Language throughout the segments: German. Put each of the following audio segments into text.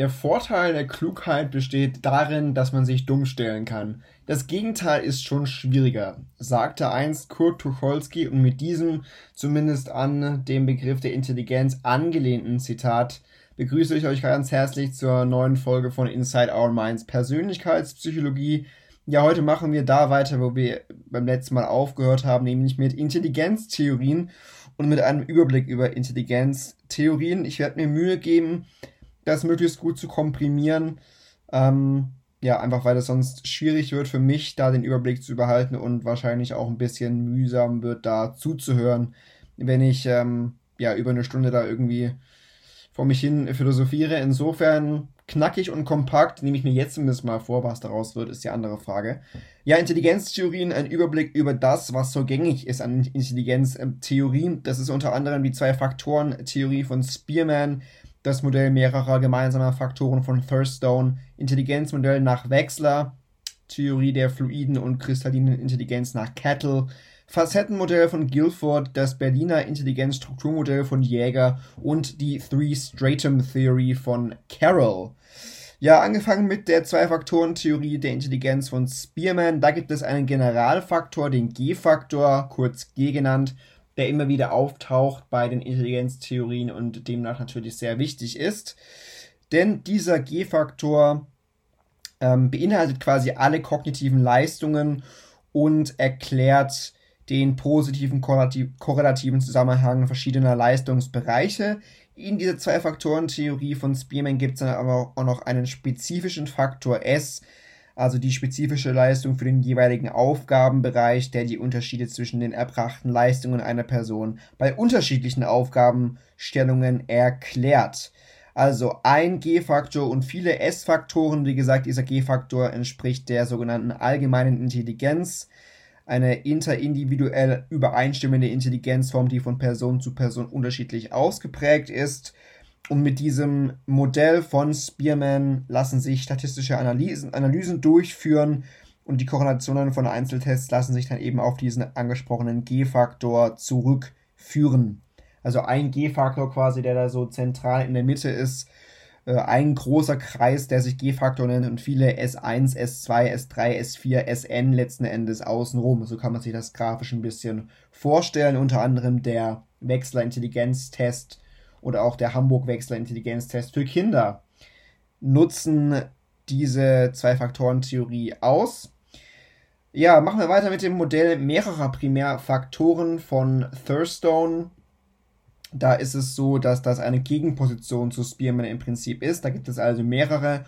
Der Vorteil der Klugheit besteht darin, dass man sich dumm stellen kann. Das Gegenteil ist schon schwieriger, sagte einst Kurt Tucholsky und mit diesem zumindest an den Begriff der Intelligenz angelehnten Zitat begrüße ich euch ganz herzlich zur neuen Folge von Inside Our Minds Persönlichkeitspsychologie. Ja, heute machen wir da weiter, wo wir beim letzten Mal aufgehört haben, nämlich mit Intelligenztheorien und mit einem Überblick über Intelligenztheorien. Ich werde mir Mühe geben, das möglichst gut zu komprimieren. Ähm, ja, einfach weil es sonst schwierig wird für mich, da den Überblick zu behalten und wahrscheinlich auch ein bisschen mühsam wird, da zuzuhören, wenn ich ähm, ja über eine Stunde da irgendwie vor mich hin philosophiere. Insofern knackig und kompakt nehme ich mir jetzt zumindest mal vor, was daraus wird, ist die andere Frage. Ja, Intelligenztheorien, ein Überblick über das, was so gängig ist an Intelligenztheorien. Das ist unter anderem die Zwei-Faktoren-Theorie von Spearman, das Modell mehrerer gemeinsamer Faktoren von Thurstone, Intelligenzmodell nach Wechsler, Theorie der fluiden und kristallinen Intelligenz nach Kettle, Facettenmodell von Guilford, das Berliner Intelligenzstrukturmodell von Jäger und die Three-Stratum-Theory von Carroll. Ja, angefangen mit der Zwei-Faktoren-Theorie der Intelligenz von Spearman. Da gibt es einen Generalfaktor, den G-Faktor, kurz G genannt, der immer wieder auftaucht bei den Intelligenztheorien und demnach natürlich sehr wichtig ist. Denn dieser G-Faktor ähm, beinhaltet quasi alle kognitiven Leistungen und erklärt den positiven korrelativen Zusammenhang verschiedener Leistungsbereiche. In dieser Zwei-Faktoren-Theorie von Spearman gibt es dann aber auch noch einen spezifischen Faktor S, also die spezifische Leistung für den jeweiligen Aufgabenbereich, der die Unterschiede zwischen den erbrachten Leistungen einer Person bei unterschiedlichen Aufgabenstellungen erklärt. Also ein G-Faktor und viele S-Faktoren. Wie gesagt, dieser G-Faktor entspricht der sogenannten allgemeinen Intelligenz, eine interindividuell übereinstimmende Intelligenzform, die von Person zu Person unterschiedlich ausgeprägt ist. Und mit diesem Modell von Spearman lassen sich statistische Analysen, Analysen durchführen und die Korrelationen von Einzeltests lassen sich dann eben auf diesen angesprochenen G-Faktor zurückführen. Also ein G-Faktor quasi, der da so zentral in der Mitte ist. Äh, ein großer Kreis, der sich G-Faktor nennt und viele S1, S2, S3, S4, Sn letzten Endes außenrum. So kann man sich das grafisch ein bisschen vorstellen. Unter anderem der Wechsler-Intelligenztest oder auch der Hamburg-Wechsler-Intelligenztest für Kinder nutzen diese Zwei-Faktoren-Theorie aus. Ja, machen wir weiter mit dem Modell mehrerer Primärfaktoren von Thurstone. Da ist es so, dass das eine Gegenposition zu Spearman im Prinzip ist. Da gibt es also mehrere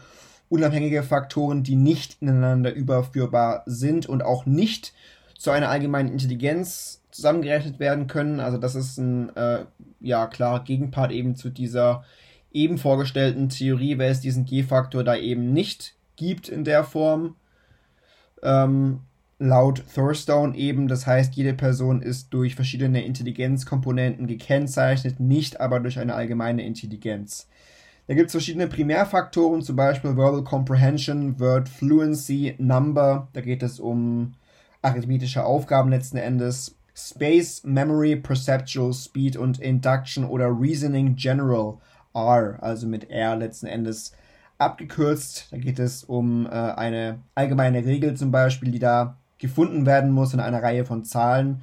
unabhängige Faktoren, die nicht ineinander überführbar sind und auch nicht zu einer allgemeinen Intelligenz zusammengerechnet werden können. Also das ist ein äh, ja klarer Gegenpart eben zu dieser eben vorgestellten Theorie, weil es diesen G-Faktor da eben nicht gibt in der Form. Ähm, laut Thurstone eben, das heißt, jede Person ist durch verschiedene Intelligenzkomponenten gekennzeichnet, nicht aber durch eine allgemeine Intelligenz. Da gibt es verschiedene Primärfaktoren, zum Beispiel Verbal Comprehension, Word Fluency, Number, da geht es um arithmetische Aufgaben letzten Endes, Space, Memory, Perceptual, Speed und Induction oder Reasoning General R, also mit R letzten Endes abgekürzt. Da geht es um äh, eine allgemeine Regel zum Beispiel, die da gefunden werden muss in einer Reihe von Zahlen.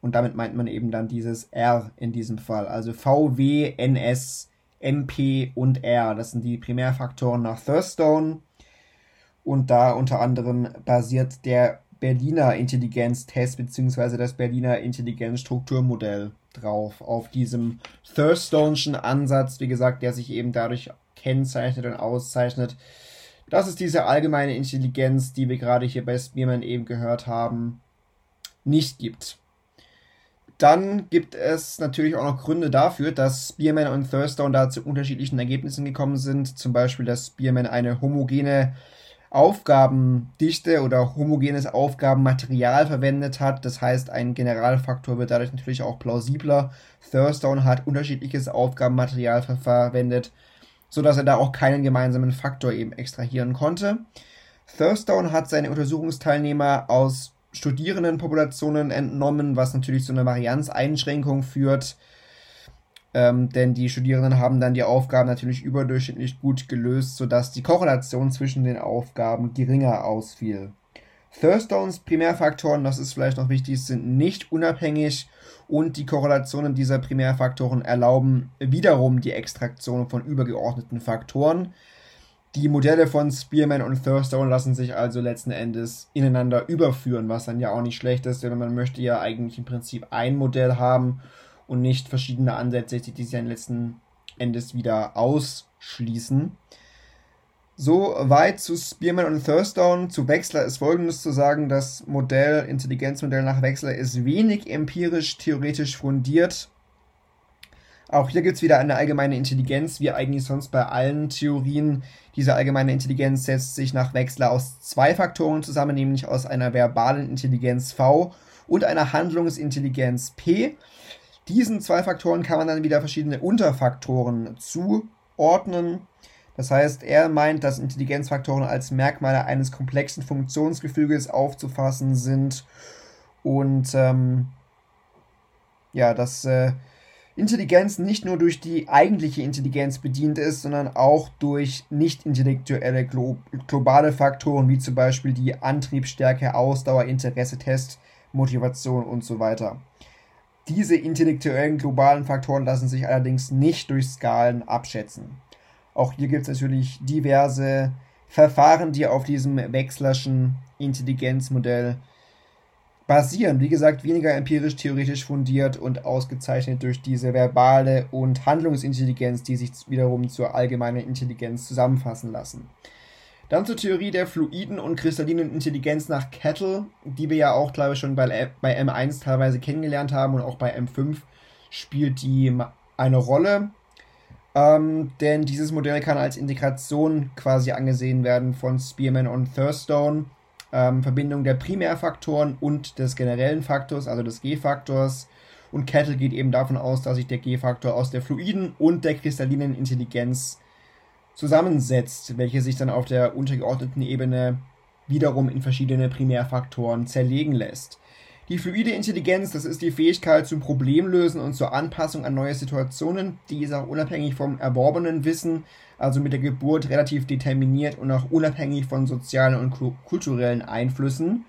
Und damit meint man eben dann dieses R in diesem Fall. Also V, W, N, S, MP und R. Das sind die Primärfaktoren nach Thurstone. Und da unter anderem basiert der Berliner Intelligenztest bzw. das Berliner Intelligenzstrukturmodell drauf. Auf diesem Thurstone'schen Ansatz, wie gesagt, der sich eben dadurch kennzeichnet und auszeichnet, dass es diese allgemeine Intelligenz, die wir gerade hier bei Spearman eben gehört haben, nicht gibt. Dann gibt es natürlich auch noch Gründe dafür, dass Spearman und Thurstone da zu unterschiedlichen Ergebnissen gekommen sind. Zum Beispiel, dass Spearman eine homogene Aufgabendichte oder homogenes Aufgabenmaterial verwendet hat. Das heißt, ein Generalfaktor wird dadurch natürlich auch plausibler. Thurstone hat unterschiedliches Aufgabenmaterial ver verwendet, sodass er da auch keinen gemeinsamen Faktor eben extrahieren konnte. Thurstone hat seine Untersuchungsteilnehmer aus Studierendenpopulationen entnommen, was natürlich zu einer Varianzeinschränkung führt. Ähm, denn die Studierenden haben dann die Aufgaben natürlich überdurchschnittlich gut gelöst, sodass die Korrelation zwischen den Aufgaben geringer ausfiel. Thurstones Primärfaktoren, das ist vielleicht noch wichtig, sind nicht unabhängig und die Korrelationen dieser Primärfaktoren erlauben wiederum die Extraktion von übergeordneten Faktoren. Die Modelle von Spearman und Thurstone lassen sich also letzten Endes ineinander überführen, was dann ja auch nicht schlecht ist, denn man möchte ja eigentlich im Prinzip ein Modell haben und nicht verschiedene Ansätze, die sich dann letzten Endes wieder ausschließen. So weit zu Spearman und Thurstone. Zu Wechsler ist folgendes zu sagen: Das Modell, Intelligenzmodell nach Wechsler ist wenig empirisch, theoretisch fundiert. Auch hier gibt es wieder eine allgemeine Intelligenz, wie eigentlich sonst bei allen Theorien. Diese allgemeine Intelligenz setzt sich nach Wechsler aus zwei Faktoren zusammen, nämlich aus einer verbalen Intelligenz V und einer Handlungsintelligenz P. Diesen zwei Faktoren kann man dann wieder verschiedene Unterfaktoren zuordnen. Das heißt, er meint, dass Intelligenzfaktoren als Merkmale eines komplexen Funktionsgefüges aufzufassen sind und ähm, ja, dass äh, Intelligenz nicht nur durch die eigentliche Intelligenz bedient ist, sondern auch durch nicht intellektuelle glo globale Faktoren wie zum Beispiel die Antriebsstärke, Ausdauer, Interesse, Test, Motivation und so weiter. Diese intellektuellen globalen Faktoren lassen sich allerdings nicht durch Skalen abschätzen. Auch hier gibt es natürlich diverse Verfahren, die auf diesem Wechslerschen Intelligenzmodell basieren. Wie gesagt, weniger empirisch theoretisch fundiert und ausgezeichnet durch diese verbale und Handlungsintelligenz, die sich wiederum zur allgemeinen Intelligenz zusammenfassen lassen. Dann zur Theorie der fluiden und kristallinen Intelligenz nach Kettle, die wir ja auch, glaube ich, schon bei, bei M1 teilweise kennengelernt haben und auch bei M5 spielt die eine Rolle. Ähm, denn dieses Modell kann als Integration quasi angesehen werden von Spearman und Thurstone. Ähm, Verbindung der Primärfaktoren und des generellen Faktors, also des G-Faktors. Und Kettle geht eben davon aus, dass sich der G-Faktor aus der fluiden und der kristallinen Intelligenz zusammensetzt, welche sich dann auf der untergeordneten Ebene wiederum in verschiedene Primärfaktoren zerlegen lässt. Die fluide Intelligenz, das ist die Fähigkeit zum Problemlösen und zur Anpassung an neue Situationen. Die ist auch unabhängig vom erworbenen Wissen, also mit der Geburt relativ determiniert und auch unabhängig von sozialen und kulturellen Einflüssen.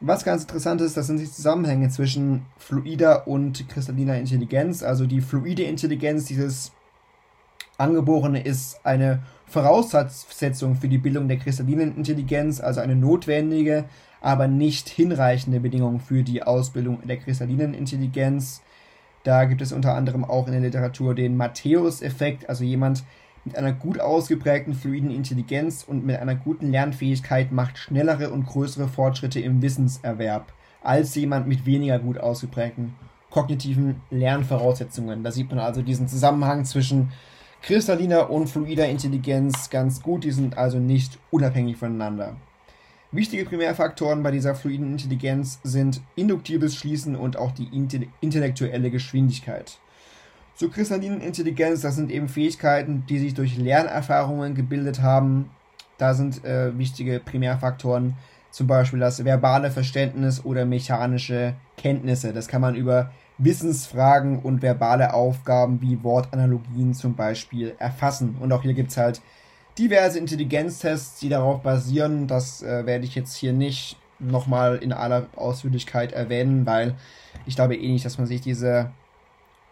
Was ganz interessant ist, das sind die Zusammenhänge zwischen fluider und kristalliner Intelligenz. Also die fluide Intelligenz, dieses Angeborene ist eine Voraussetzung für die Bildung der kristallinen Intelligenz, also eine notwendige, aber nicht hinreichende Bedingung für die Ausbildung der kristallinen Intelligenz. Da gibt es unter anderem auch in der Literatur den Matthäus-Effekt, also jemand mit einer gut ausgeprägten fluiden Intelligenz und mit einer guten Lernfähigkeit macht schnellere und größere Fortschritte im Wissenserwerb als jemand mit weniger gut ausgeprägten kognitiven Lernvoraussetzungen. Da sieht man also diesen Zusammenhang zwischen kristalliner und fluider Intelligenz ganz gut, die sind also nicht unabhängig voneinander. Wichtige Primärfaktoren bei dieser fluiden Intelligenz sind induktives Schließen und auch die intellektuelle Geschwindigkeit. Zur kristallinen Intelligenz, das sind eben Fähigkeiten, die sich durch Lernerfahrungen gebildet haben. Da sind äh, wichtige Primärfaktoren, zum Beispiel das verbale Verständnis oder mechanische Kenntnisse. Das kann man über Wissensfragen und verbale Aufgaben wie Wortanalogien zum Beispiel erfassen. Und auch hier gibt es halt diverse Intelligenztests, die darauf basieren. Das äh, werde ich jetzt hier nicht nochmal in aller Ausführlichkeit erwähnen, weil ich glaube eh nicht, dass man sich diese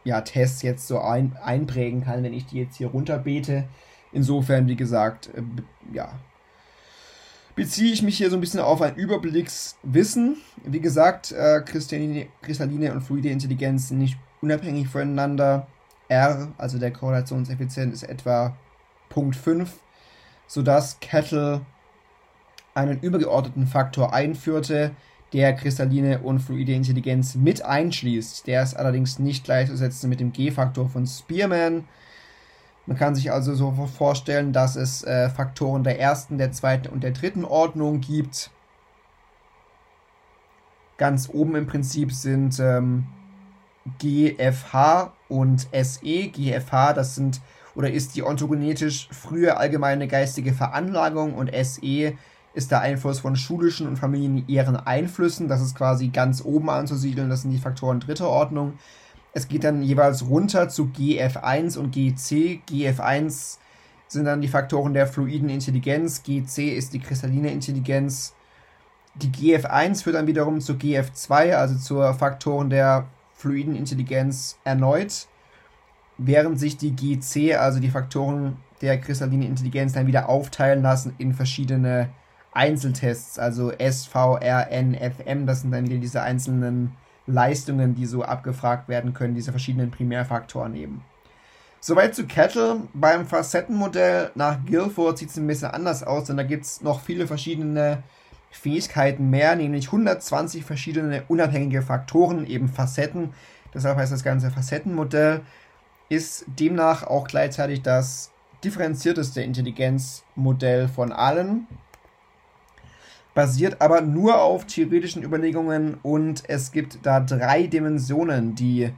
ja, Tests jetzt so ein, einprägen kann, wenn ich die jetzt hier runterbete. Insofern, wie gesagt, äh, ja, beziehe ich mich hier so ein bisschen auf ein Überblickswissen. Wie gesagt, äh, kristalline, und fluide Intelligenz sind nicht unabhängig voneinander. R, also der Korrelationseffizient, ist etwa Punkt 5, sodass Kettle einen übergeordneten Faktor einführte, der kristalline und fluide Intelligenz mit einschließt. Der ist allerdings nicht gleichzusetzen mit dem G-Faktor von Spearman, man kann sich also so vorstellen, dass es äh, Faktoren der ersten, der zweiten und der dritten Ordnung gibt. Ganz oben im Prinzip sind ähm, GFH und SE. GFH, das sind oder ist die ontogenetisch frühe allgemeine geistige Veranlagung und SE ist der Einfluss von schulischen und familiären Einflüssen. Das ist quasi ganz oben anzusiedeln. Das sind die Faktoren dritter Ordnung. Es geht dann jeweils runter zu GF1 und GC. GF1 sind dann die Faktoren der fluiden Intelligenz, GC ist die kristalline Intelligenz. Die GF1 führt dann wiederum zu GF2, also zur Faktoren der fluiden Intelligenz erneut, während sich die GC, also die Faktoren der kristallinen Intelligenz, dann wieder aufteilen lassen in verschiedene Einzeltests, also S, V, R, N, F, M, das sind dann wieder diese einzelnen Leistungen, die so abgefragt werden können, diese verschiedenen Primärfaktoren eben. Soweit zu Kettle. Beim Facettenmodell nach Guilford sieht es ein bisschen anders aus, denn da gibt es noch viele verschiedene Fähigkeiten mehr, nämlich 120 verschiedene unabhängige Faktoren, eben Facetten. Deshalb heißt das ganze Facettenmodell, ist demnach auch gleichzeitig das differenzierteste Intelligenzmodell von allen basiert aber nur auf theoretischen Überlegungen und es gibt da drei Dimensionen, die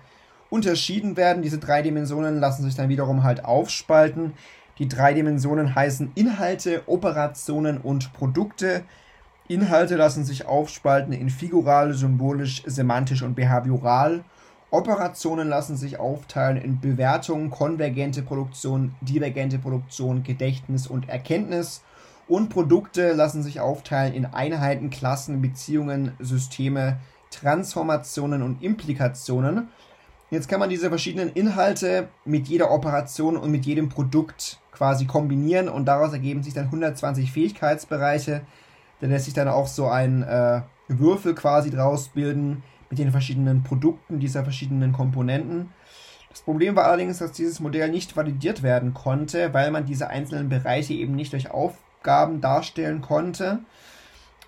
unterschieden werden. Diese drei Dimensionen lassen sich dann wiederum halt aufspalten. Die drei Dimensionen heißen Inhalte, Operationen und Produkte. Inhalte lassen sich aufspalten in figural, symbolisch, semantisch und behavioral. Operationen lassen sich aufteilen in Bewertung, konvergente Produktion, divergente Produktion, Gedächtnis und Erkenntnis. Und Produkte lassen sich aufteilen in Einheiten, Klassen, Beziehungen, Systeme, Transformationen und Implikationen. Jetzt kann man diese verschiedenen Inhalte mit jeder Operation und mit jedem Produkt quasi kombinieren und daraus ergeben sich dann 120 Fähigkeitsbereiche. Da lässt sich dann auch so ein äh, Würfel quasi draus bilden mit den verschiedenen Produkten dieser verschiedenen Komponenten. Das Problem war allerdings, dass dieses Modell nicht validiert werden konnte, weil man diese einzelnen Bereiche eben nicht durch Auf Aufgaben darstellen konnte.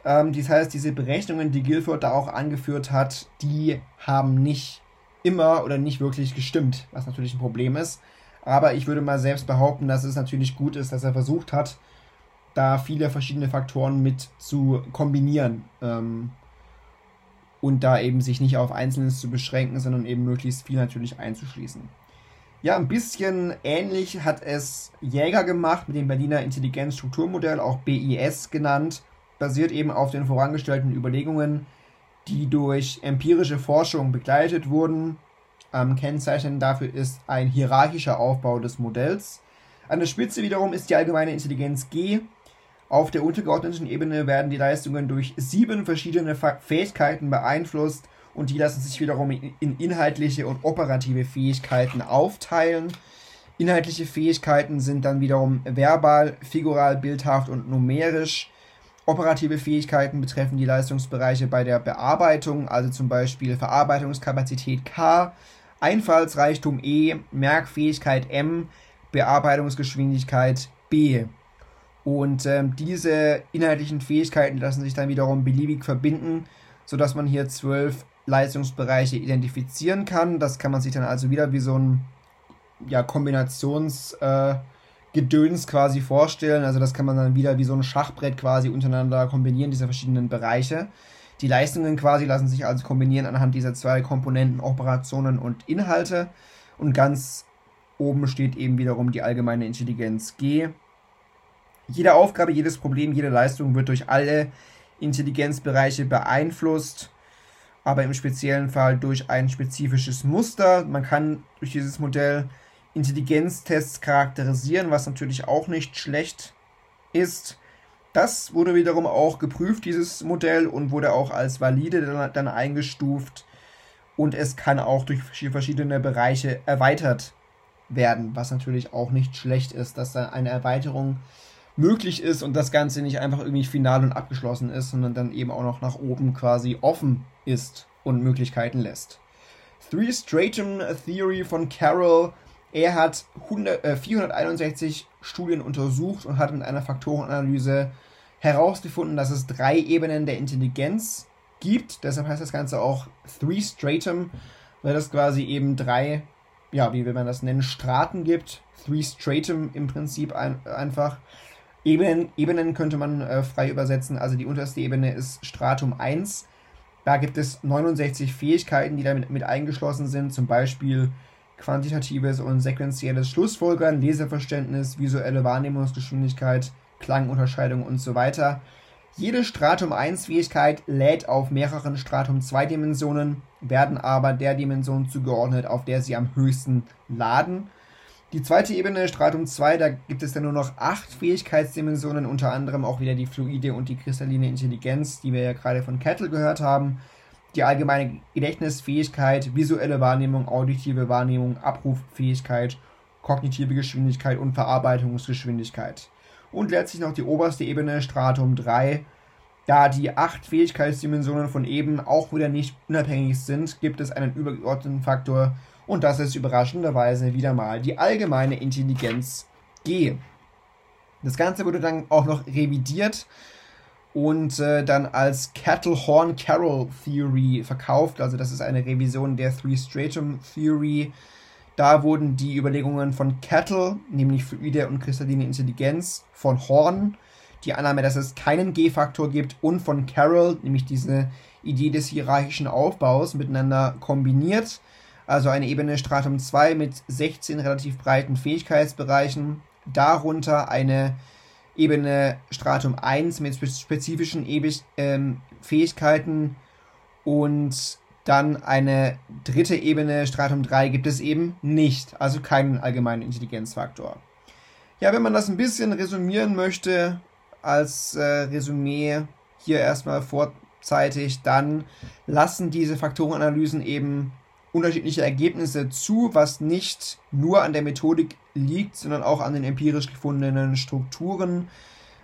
Ähm, das heißt, diese Berechnungen, die Guilford da auch angeführt hat, die haben nicht immer oder nicht wirklich gestimmt, was natürlich ein Problem ist. Aber ich würde mal selbst behaupten, dass es natürlich gut ist, dass er versucht hat, da viele verschiedene Faktoren mit zu kombinieren ähm, und da eben sich nicht auf Einzelnes zu beschränken, sondern eben möglichst viel natürlich einzuschließen. Ja, ein bisschen ähnlich hat es Jäger gemacht mit dem Berliner Intelligenzstrukturmodell, auch BIS genannt, basiert eben auf den vorangestellten Überlegungen, die durch empirische Forschung begleitet wurden. Ähm, Kennzeichen dafür ist ein hierarchischer Aufbau des Modells. An der Spitze wiederum ist die allgemeine Intelligenz G. Auf der untergeordneten Ebene werden die Leistungen durch sieben verschiedene Fähigkeiten beeinflusst und die lassen sich wiederum in inhaltliche und operative Fähigkeiten aufteilen. Inhaltliche Fähigkeiten sind dann wiederum verbal, figural, bildhaft und numerisch. Operative Fähigkeiten betreffen die Leistungsbereiche bei der Bearbeitung, also zum Beispiel Verarbeitungskapazität K, Einfallsreichtum E, Merkfähigkeit M, Bearbeitungsgeschwindigkeit B. Und ähm, diese inhaltlichen Fähigkeiten lassen sich dann wiederum beliebig verbinden, sodass man hier zwölf Leistungsbereiche identifizieren kann. Das kann man sich dann also wieder wie so ein ja, Kombinationsgedöns äh, quasi vorstellen. Also das kann man dann wieder wie so ein Schachbrett quasi untereinander kombinieren, diese verschiedenen Bereiche. Die Leistungen quasi lassen sich also kombinieren anhand dieser zwei Komponenten Operationen und Inhalte. Und ganz oben steht eben wiederum die allgemeine Intelligenz G. Jede Aufgabe, jedes Problem, jede Leistung wird durch alle Intelligenzbereiche beeinflusst aber im speziellen Fall durch ein spezifisches Muster. Man kann durch dieses Modell Intelligenztests charakterisieren, was natürlich auch nicht schlecht ist. Das wurde wiederum auch geprüft, dieses Modell, und wurde auch als valide dann, dann eingestuft. Und es kann auch durch verschiedene Bereiche erweitert werden, was natürlich auch nicht schlecht ist, dass da eine Erweiterung möglich ist und das Ganze nicht einfach irgendwie final und abgeschlossen ist, sondern dann eben auch noch nach oben quasi offen ist und Möglichkeiten lässt. Three Stratum Theory von Carroll. Er hat 100, äh, 461 Studien untersucht und hat mit einer Faktorenanalyse herausgefunden, dass es drei Ebenen der Intelligenz gibt. Deshalb heißt das Ganze auch Three Stratum, weil das quasi eben drei, ja, wie will man das nennen, Straten gibt. Three Stratum im Prinzip ein, einfach. Ebenen, Ebenen könnte man äh, frei übersetzen. Also die unterste Ebene ist Stratum 1. Da gibt es 69 Fähigkeiten, die damit mit eingeschlossen sind, zum Beispiel quantitatives und sequentielles Schlussfolgern, Leseverständnis, visuelle Wahrnehmungsgeschwindigkeit, Klangunterscheidung und so weiter. Jede Stratum 1 Fähigkeit lädt auf mehreren Stratum 2 Dimensionen, werden aber der Dimension zugeordnet, auf der sie am höchsten laden. Die zweite Ebene, Stratum 2, da gibt es dann nur noch acht Fähigkeitsdimensionen, unter anderem auch wieder die fluide und die kristalline Intelligenz, die wir ja gerade von Kettle gehört haben. Die allgemeine Gedächtnisfähigkeit, visuelle Wahrnehmung, auditive Wahrnehmung, Abruffähigkeit, kognitive Geschwindigkeit und Verarbeitungsgeschwindigkeit und letztlich noch die oberste Ebene, Stratum 3. Da die acht Fähigkeitsdimensionen von eben auch wieder nicht unabhängig sind, gibt es einen übergeordneten Faktor und das ist überraschenderweise wieder mal die allgemeine Intelligenz G. Das Ganze wurde dann auch noch revidiert und äh, dann als Cattle Horn Carroll Theory verkauft. Also das ist eine Revision der Three Stratum Theory. Da wurden die Überlegungen von Kettle, nämlich fluide und kristalline Intelligenz, von Horn, die Annahme, dass es keinen G-Faktor gibt, und von Carroll, nämlich diese Idee des hierarchischen Aufbaus, miteinander kombiniert. Also eine Ebene Stratum 2 mit 16 relativ breiten Fähigkeitsbereichen, darunter eine Ebene Stratum 1 mit spezifischen ähm, Fähigkeiten. Und dann eine dritte Ebene, Stratum 3, gibt es eben nicht, also keinen allgemeinen Intelligenzfaktor. Ja, wenn man das ein bisschen resümieren möchte, als äh, Resümee hier erstmal vorzeitig, dann lassen diese Faktorenanalysen eben unterschiedliche Ergebnisse zu, was nicht nur an der Methodik liegt, sondern auch an den empirisch gefundenen Strukturen,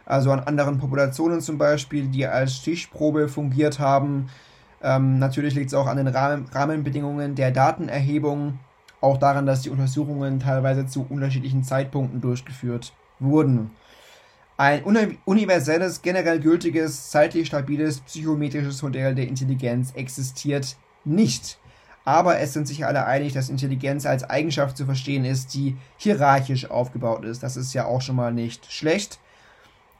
also an anderen Populationen zum Beispiel, die als Stichprobe fungiert haben, ähm, natürlich liegt es auch an den Rahmen, Rahmenbedingungen der Datenerhebung, auch daran, dass die Untersuchungen teilweise zu unterschiedlichen Zeitpunkten durchgeführt wurden. Ein universelles, generell gültiges, zeitlich stabiles psychometrisches Modell der Intelligenz existiert nicht. Aber es sind sich alle einig, dass Intelligenz als Eigenschaft zu verstehen ist, die hierarchisch aufgebaut ist. Das ist ja auch schon mal nicht schlecht.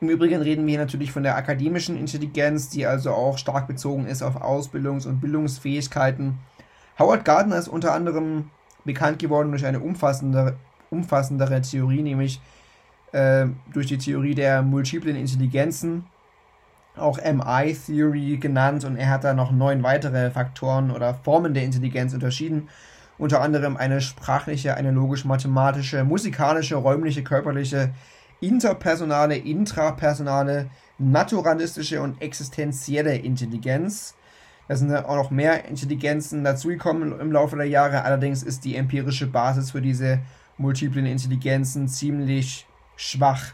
Im Übrigen reden wir natürlich von der akademischen Intelligenz, die also auch stark bezogen ist auf Ausbildungs- und Bildungsfähigkeiten. Howard Gardner ist unter anderem bekannt geworden durch eine umfassendere, umfassendere Theorie, nämlich äh, durch die Theorie der multiplen Intelligenzen, auch MI-Theory genannt, und er hat da noch neun weitere Faktoren oder Formen der Intelligenz unterschieden, unter anderem eine sprachliche, eine logisch-mathematische, musikalische, räumliche, körperliche, interpersonale, intrapersonale, naturalistische und existenzielle Intelligenz. Da sind auch noch mehr Intelligenzen dazugekommen im Laufe der Jahre. Allerdings ist die empirische Basis für diese multiplen Intelligenzen ziemlich schwach.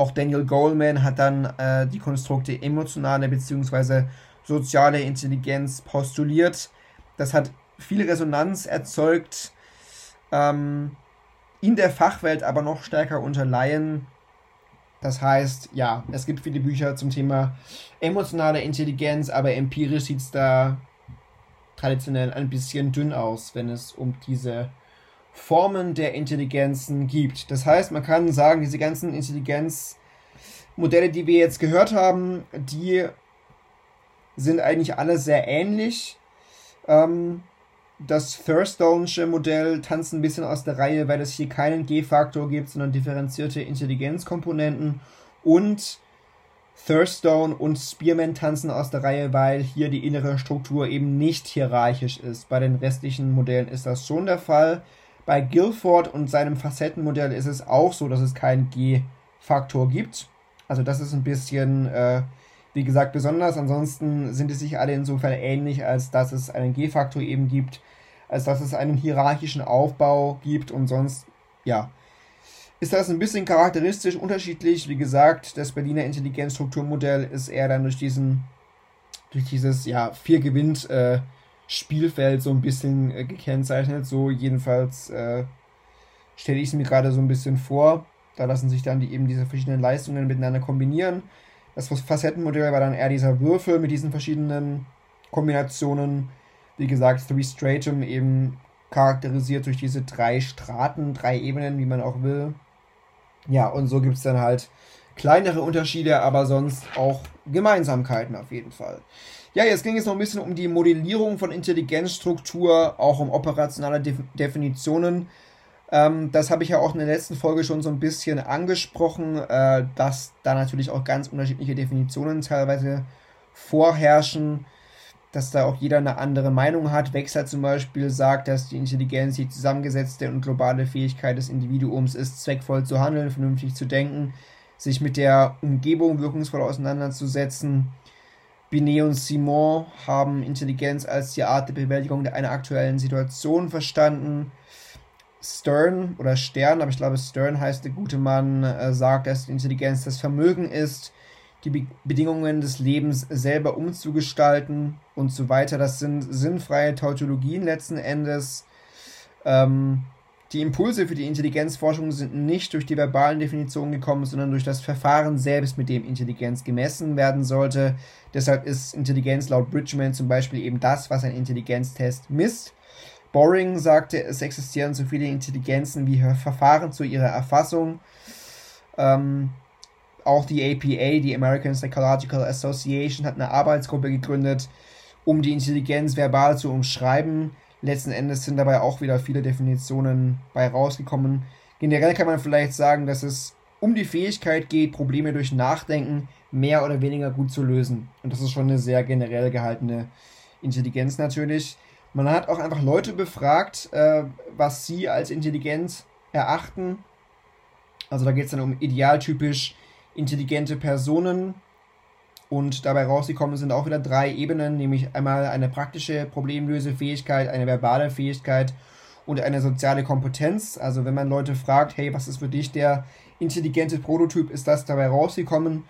Auch Daniel Goleman hat dann äh, die Konstrukte emotionale bzw. soziale Intelligenz postuliert. Das hat viel Resonanz erzeugt, ähm, in der Fachwelt aber noch stärker unter Laien. Das heißt, ja, es gibt viele Bücher zum Thema emotionale Intelligenz, aber empirisch sieht es da traditionell ein bisschen dünn aus, wenn es um diese Formen der Intelligenzen gibt. Das heißt, man kann sagen, diese ganzen Intelligenzmodelle, die wir jetzt gehört haben, die sind eigentlich alle sehr ähnlich. Ähm, das Thurstone'sche Modell tanzt ein bisschen aus der Reihe, weil es hier keinen G-Faktor gibt, sondern differenzierte Intelligenzkomponenten. Und Thurstone und Spearman tanzen aus der Reihe, weil hier die innere Struktur eben nicht hierarchisch ist. Bei den restlichen Modellen ist das schon der Fall. Bei Guilford und seinem Facettenmodell ist es auch so, dass es keinen G-Faktor gibt. Also das ist ein bisschen, äh, wie gesagt, besonders. Ansonsten sind es sich alle insofern ähnlich, als dass es einen G-Faktor eben gibt als dass es einen hierarchischen Aufbau gibt und sonst, ja, ist das ein bisschen charakteristisch unterschiedlich. Wie gesagt, das Berliner Intelligenzstrukturmodell ist eher dann durch diesen, durch dieses, ja, vier gewinnt äh, Spielfeld so ein bisschen äh, gekennzeichnet. So jedenfalls äh, stelle ich es mir gerade so ein bisschen vor. Da lassen sich dann die, eben diese verschiedenen Leistungen miteinander kombinieren. Das Facettenmodell war dann eher dieser Würfel mit diesen verschiedenen Kombinationen wie gesagt, Three Stratum eben charakterisiert durch diese drei Straten, drei Ebenen, wie man auch will. Ja, und so gibt es dann halt kleinere Unterschiede, aber sonst auch Gemeinsamkeiten auf jeden Fall. Ja, jetzt ging es noch ein bisschen um die Modellierung von Intelligenzstruktur, auch um operationale Def Definitionen. Ähm, das habe ich ja auch in der letzten Folge schon so ein bisschen angesprochen, äh, dass da natürlich auch ganz unterschiedliche Definitionen teilweise vorherrschen, dass da auch jeder eine andere Meinung hat. Wechsler zum Beispiel sagt, dass die Intelligenz die zusammengesetzte und globale Fähigkeit des Individuums ist, zweckvoll zu handeln, vernünftig zu denken, sich mit der Umgebung wirkungsvoll auseinanderzusetzen. Binet und Simon haben Intelligenz als die Art der Bewältigung einer aktuellen Situation verstanden. Stern oder Stern, aber ich glaube Stern heißt der gute Mann, äh, sagt, dass Intelligenz das Vermögen ist, die Be Bedingungen des Lebens selber umzugestalten und so weiter. Das sind sinnfreie Tautologien letzten Endes. Ähm, die Impulse für die Intelligenzforschung sind nicht durch die verbalen Definitionen gekommen, sondern durch das Verfahren selbst, mit dem Intelligenz gemessen werden sollte. Deshalb ist Intelligenz laut Bridgman zum Beispiel eben das, was ein Intelligenztest misst. Boring sagte, es existieren so viele Intelligenzen wie Verfahren zu ihrer Erfassung. Ähm, auch die APA, die American Psychological Association, hat eine Arbeitsgruppe gegründet, um die Intelligenz verbal zu umschreiben. Letzten Endes sind dabei auch wieder viele Definitionen bei rausgekommen. Generell kann man vielleicht sagen, dass es um die Fähigkeit geht, Probleme durch Nachdenken mehr oder weniger gut zu lösen. Und das ist schon eine sehr generell gehaltene Intelligenz natürlich. Man hat auch einfach Leute befragt, äh, was sie als intelligent erachten. Also da geht es dann um idealtypisch intelligente Personen. Und dabei rausgekommen sind auch wieder drei Ebenen, nämlich einmal eine praktische Problemlösefähigkeit, eine verbale Fähigkeit und eine soziale Kompetenz. Also wenn man Leute fragt, hey, was ist für dich der intelligente Prototyp, ist das dabei rausgekommen.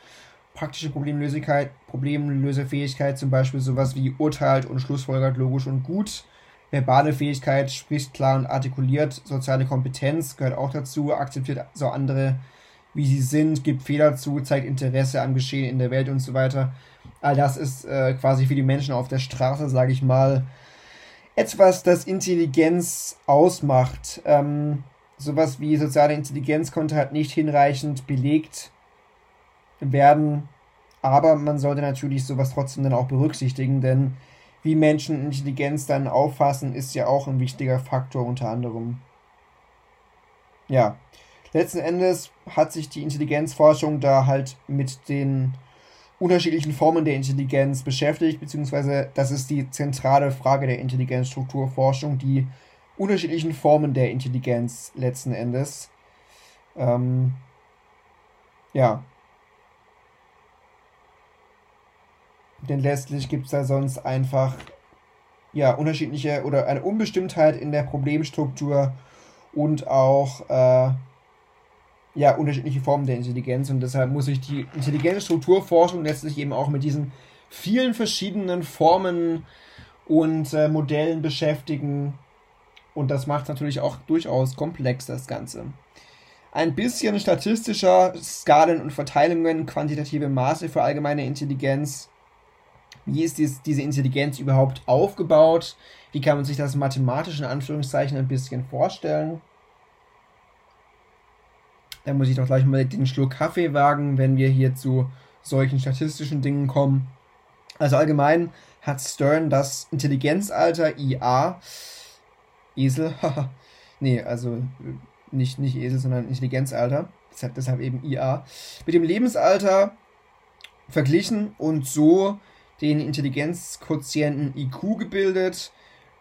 Praktische Problemlösigkeit, Problemlösefähigkeit, zum Beispiel sowas wie urteilt und schlussfolgert logisch und gut. Verbale Fähigkeit spricht klar und artikuliert. Soziale Kompetenz gehört auch dazu, akzeptiert so andere wie sie sind, gibt Fehler zu, zeigt Interesse am Geschehen in der Welt und so weiter. All das ist äh, quasi für die Menschen auf der Straße, sage ich mal, etwas, das Intelligenz ausmacht. Ähm, sowas wie soziale Intelligenz konnte halt nicht hinreichend belegt werden, aber man sollte natürlich sowas trotzdem dann auch berücksichtigen, denn wie Menschen Intelligenz dann auffassen, ist ja auch ein wichtiger Faktor unter anderem. Ja, letzten Endes hat sich die Intelligenzforschung da halt mit den unterschiedlichen Formen der Intelligenz beschäftigt, beziehungsweise das ist die zentrale Frage der Intelligenzstrukturforschung, die unterschiedlichen Formen der Intelligenz letzten Endes. Ähm, ja. Denn letztlich gibt es da sonst einfach ja, unterschiedliche oder eine Unbestimmtheit in der Problemstruktur und auch äh, ja, unterschiedliche Formen der Intelligenz und deshalb muss sich die Intelligenzstrukturforschung letztlich eben auch mit diesen vielen verschiedenen Formen und äh, Modellen beschäftigen und das macht natürlich auch durchaus komplex das Ganze. Ein bisschen statistischer Skalen und Verteilungen, quantitative Maße für allgemeine Intelligenz. Wie ist dies, diese Intelligenz überhaupt aufgebaut? Wie kann man sich das mathematisch in Anführungszeichen ein bisschen vorstellen? Da muss ich doch gleich mal den Schluck Kaffee wagen, wenn wir hier zu solchen statistischen Dingen kommen. Also allgemein hat Stern das Intelligenzalter IA, Esel, nee, also nicht, nicht Esel, sondern Intelligenzalter, deshalb, deshalb eben IA, mit dem Lebensalter verglichen und so den Intelligenzquotienten IQ gebildet.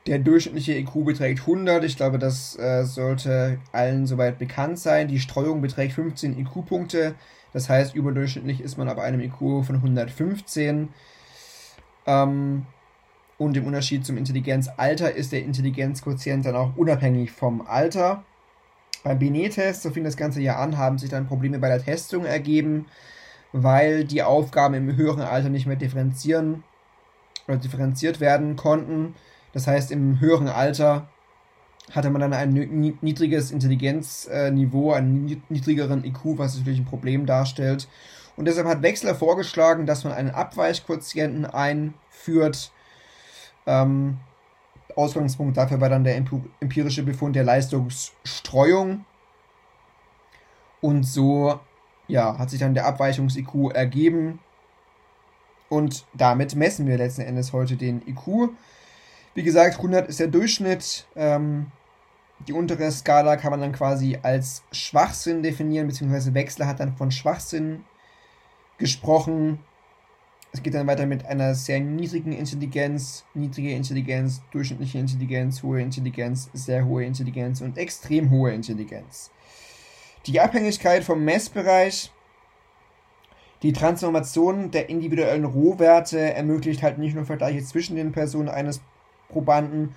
Der durchschnittliche IQ beträgt 100. Ich glaube, das äh, sollte allen soweit bekannt sein. Die Streuung beträgt 15 IQ-Punkte. Das heißt, überdurchschnittlich ist man ab einem IQ von 115. Ähm, und im Unterschied zum Intelligenzalter ist der Intelligenzquotient dann auch unabhängig vom Alter. Beim Binet-Test, so fing das ganze Jahr an, haben sich dann Probleme bei der Testung ergeben, weil die Aufgaben im höheren Alter nicht mehr differenzieren oder differenziert werden konnten. Das heißt, im höheren Alter hatte man dann ein niedriges Intelligenzniveau, einen niedrigeren IQ, was natürlich ein Problem darstellt. Und deshalb hat Wechsler vorgeschlagen, dass man einen Abweichquotienten einführt. Ähm, Ausgangspunkt dafür war dann der empirische Befund der Leistungsstreuung. Und so ja, hat sich dann der Abweichungs-IQ ergeben. Und damit messen wir letzten Endes heute den IQ. Wie gesagt, 100 ist der Durchschnitt. Ähm, Die untere Skala kann man dann quasi als Schwachsinn definieren, beziehungsweise Wechsler hat dann von Schwachsinn gesprochen. Es geht dann weiter mit einer sehr niedrigen Intelligenz, niedrige Intelligenz, durchschnittliche Intelligenz, hohe Intelligenz, sehr hohe Intelligenz und extrem hohe Intelligenz. Die Abhängigkeit vom Messbereich, die Transformation der individuellen Rohwerte ermöglicht halt nicht nur Vergleiche zwischen den Personen eines Probanden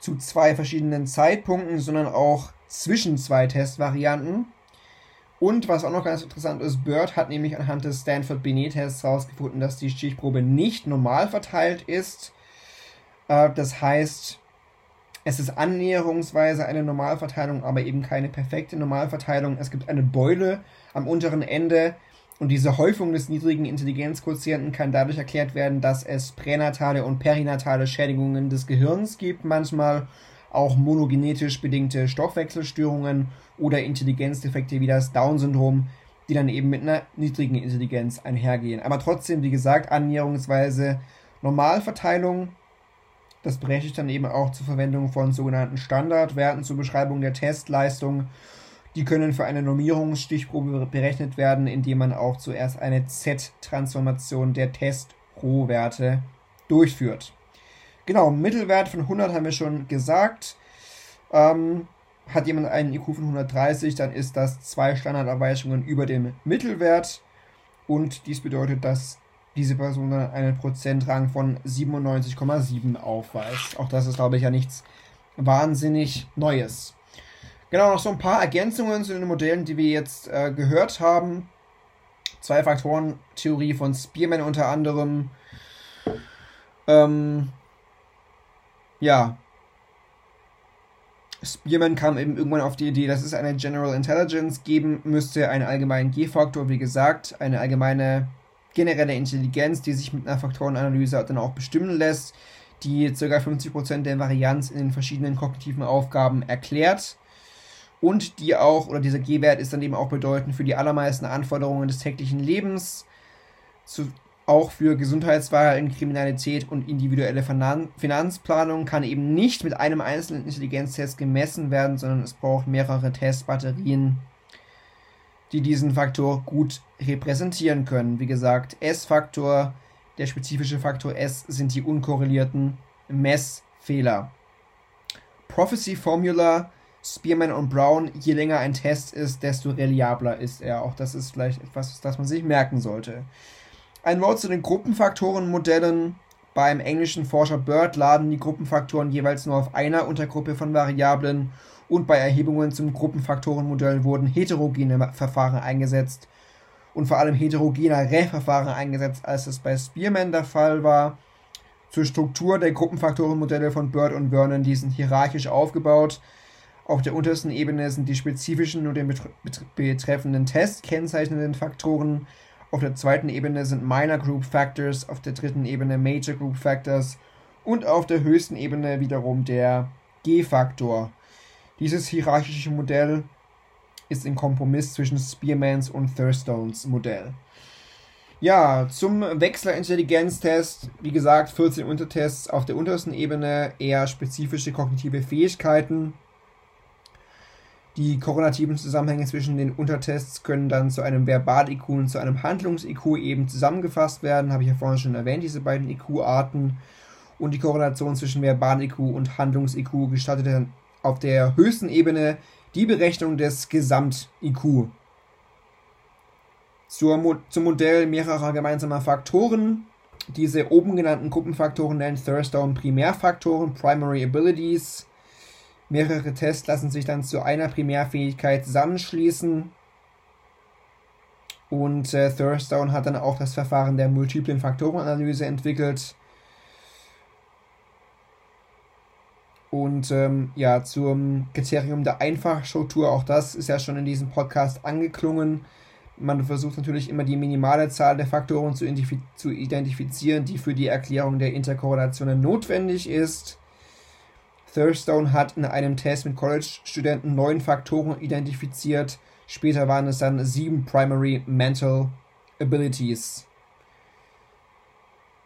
zu zwei verschiedenen Zeitpunkten, sondern auch zwischen zwei Testvarianten. Und was auch noch ganz interessant ist, Bird hat nämlich anhand des Stanford Binet-Tests herausgefunden, dass die Stichprobe nicht normal verteilt ist. Äh, das heißt, es ist annäherungsweise eine Normalverteilung, aber eben keine perfekte Normalverteilung. Es gibt eine Beule am unteren Ende und diese Häufung des niedrigen Intelligenzquotienten kann dadurch erklärt werden, dass es pränatale und perinatale Schädigungen des Gehirns gibt, manchmal auch monogenetisch bedingte Stoffwechselstörungen oder Intelligenzdefekte wie das Down-Syndrom, die dann eben mit einer niedrigen Intelligenz einhergehen. Aber trotzdem, wie gesagt, annäherungsweise Normalverteilung. Das berechtigt dann eben auch zur Verwendung von sogenannten Standardwerten zur Beschreibung der Testleistung. Die können für eine Normierungsstichprobe berechnet werden, indem man auch zuerst eine Z-Transformation der Test-Rohwerte durchführt. Genau, Mittelwert von 100 haben wir schon gesagt. Ähm, hat jemand einen IQ von 130, dann ist das zwei Standardabweichungen über dem Mittelwert. Und dies bedeutet, dass diese Person dann einen Prozentrang von 97,7 aufweist. Auch das ist, glaube ich, ja nichts wahnsinnig Neues. Genau, noch so ein paar Ergänzungen zu den Modellen, die wir jetzt äh, gehört haben. Zwei-Faktoren-Theorie von Spearman unter anderem. Ähm, ja, Spearman kam eben irgendwann auf die Idee, dass es eine General Intelligence geben müsste, einen allgemeinen G-Faktor, wie gesagt, eine allgemeine generelle Intelligenz, die sich mit einer Faktorenanalyse dann auch bestimmen lässt, die ca. 50% der Varianz in den verschiedenen kognitiven Aufgaben erklärt und die auch, oder dieser G-Wert ist dann eben auch bedeutend für die allermeisten Anforderungen des täglichen Lebens, zu, auch für Gesundheitsverhalten, Kriminalität und individuelle Finanzplanung kann eben nicht mit einem einzelnen Intelligenztest gemessen werden, sondern es braucht mehrere Testbatterien, die diesen Faktor gut repräsentieren können. Wie gesagt, S-Faktor, der spezifische Faktor S sind die unkorrelierten Messfehler. Prophecy Formula, Spearman und Brown, je länger ein Test ist, desto reliabler ist er. Auch das ist vielleicht etwas, das man sich merken sollte. Ein Wort zu den Gruppenfaktorenmodellen. Beim englischen Forscher Bird laden die Gruppenfaktoren jeweils nur auf einer Untergruppe von Variablen und bei Erhebungen zum Gruppenfaktorenmodell wurden heterogene Verfahren eingesetzt und vor allem heterogenere Verfahren eingesetzt, als es bei Spearman der Fall war. Zur Struktur der Gruppenfaktorenmodelle von Bird und Vernon, die sind hierarchisch aufgebaut. Auf der untersten Ebene sind die spezifischen und den betreffenden Test kennzeichnenden Faktoren auf der zweiten Ebene sind Minor Group Factors, auf der dritten Ebene Major Group Factors und auf der höchsten Ebene wiederum der G-Faktor. Dieses hierarchische Modell ist ein Kompromiss zwischen Spearmans und Thurstones Modell. Ja, zum Wechsler-Intelligenztest, wie gesagt, 14 Untertests auf der untersten Ebene, eher spezifische kognitive Fähigkeiten die korrelativen Zusammenhänge zwischen den Untertests können dann zu einem Verbal-IQ und zu einem Handlungs-IQ eben zusammengefasst werden. Habe ich ja vorhin schon erwähnt, diese beiden IQ-Arten. Und die Korrelation zwischen Verbal-IQ und Handlungs-IQ gestaltet dann auf der höchsten Ebene die Berechnung des Gesamt-IQ. Zur, zum Modell mehrerer gemeinsamer Faktoren. Diese oben genannten Gruppenfaktoren nennen Thurstone Primärfaktoren, Primary Abilities. Mehrere Tests lassen sich dann zu einer Primärfähigkeit zusammenschließen. Und äh, Thurstone hat dann auch das Verfahren der multiplen Faktorenanalyse entwickelt. Und ähm, ja, zum Kriterium der Einfachstruktur, auch das ist ja schon in diesem Podcast angeklungen. Man versucht natürlich immer die minimale Zahl der Faktoren zu, zu identifizieren, die für die Erklärung der Interkorrelationen notwendig ist. Thurstone hat in einem Test mit College-Studenten neun Faktoren identifiziert. Später waren es dann sieben Primary Mental Abilities.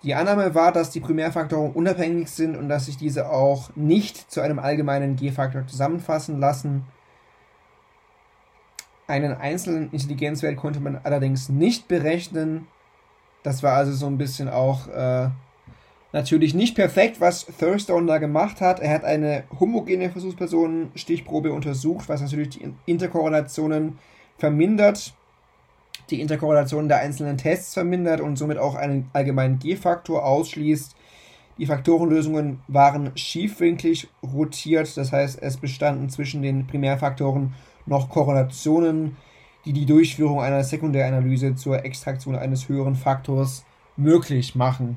Die Annahme war, dass die Primärfaktoren unabhängig sind und dass sich diese auch nicht zu einem allgemeinen G-Faktor zusammenfassen lassen. Einen einzelnen Intelligenzwert konnte man allerdings nicht berechnen. Das war also so ein bisschen auch äh, natürlich nicht perfekt, was Thurstone da gemacht hat. Er hat eine homogene Versuchspersonenstichprobe untersucht, was natürlich die Interkorrelationen vermindert die Interkorrelation der einzelnen Tests vermindert und somit auch einen allgemeinen G-Faktor ausschließt. Die Faktorenlösungen waren schiefwinklig rotiert, das heißt, es bestanden zwischen den Primärfaktoren noch Korrelationen, die die Durchführung einer Sekundäranalyse zur Extraktion eines höheren Faktors möglich machen.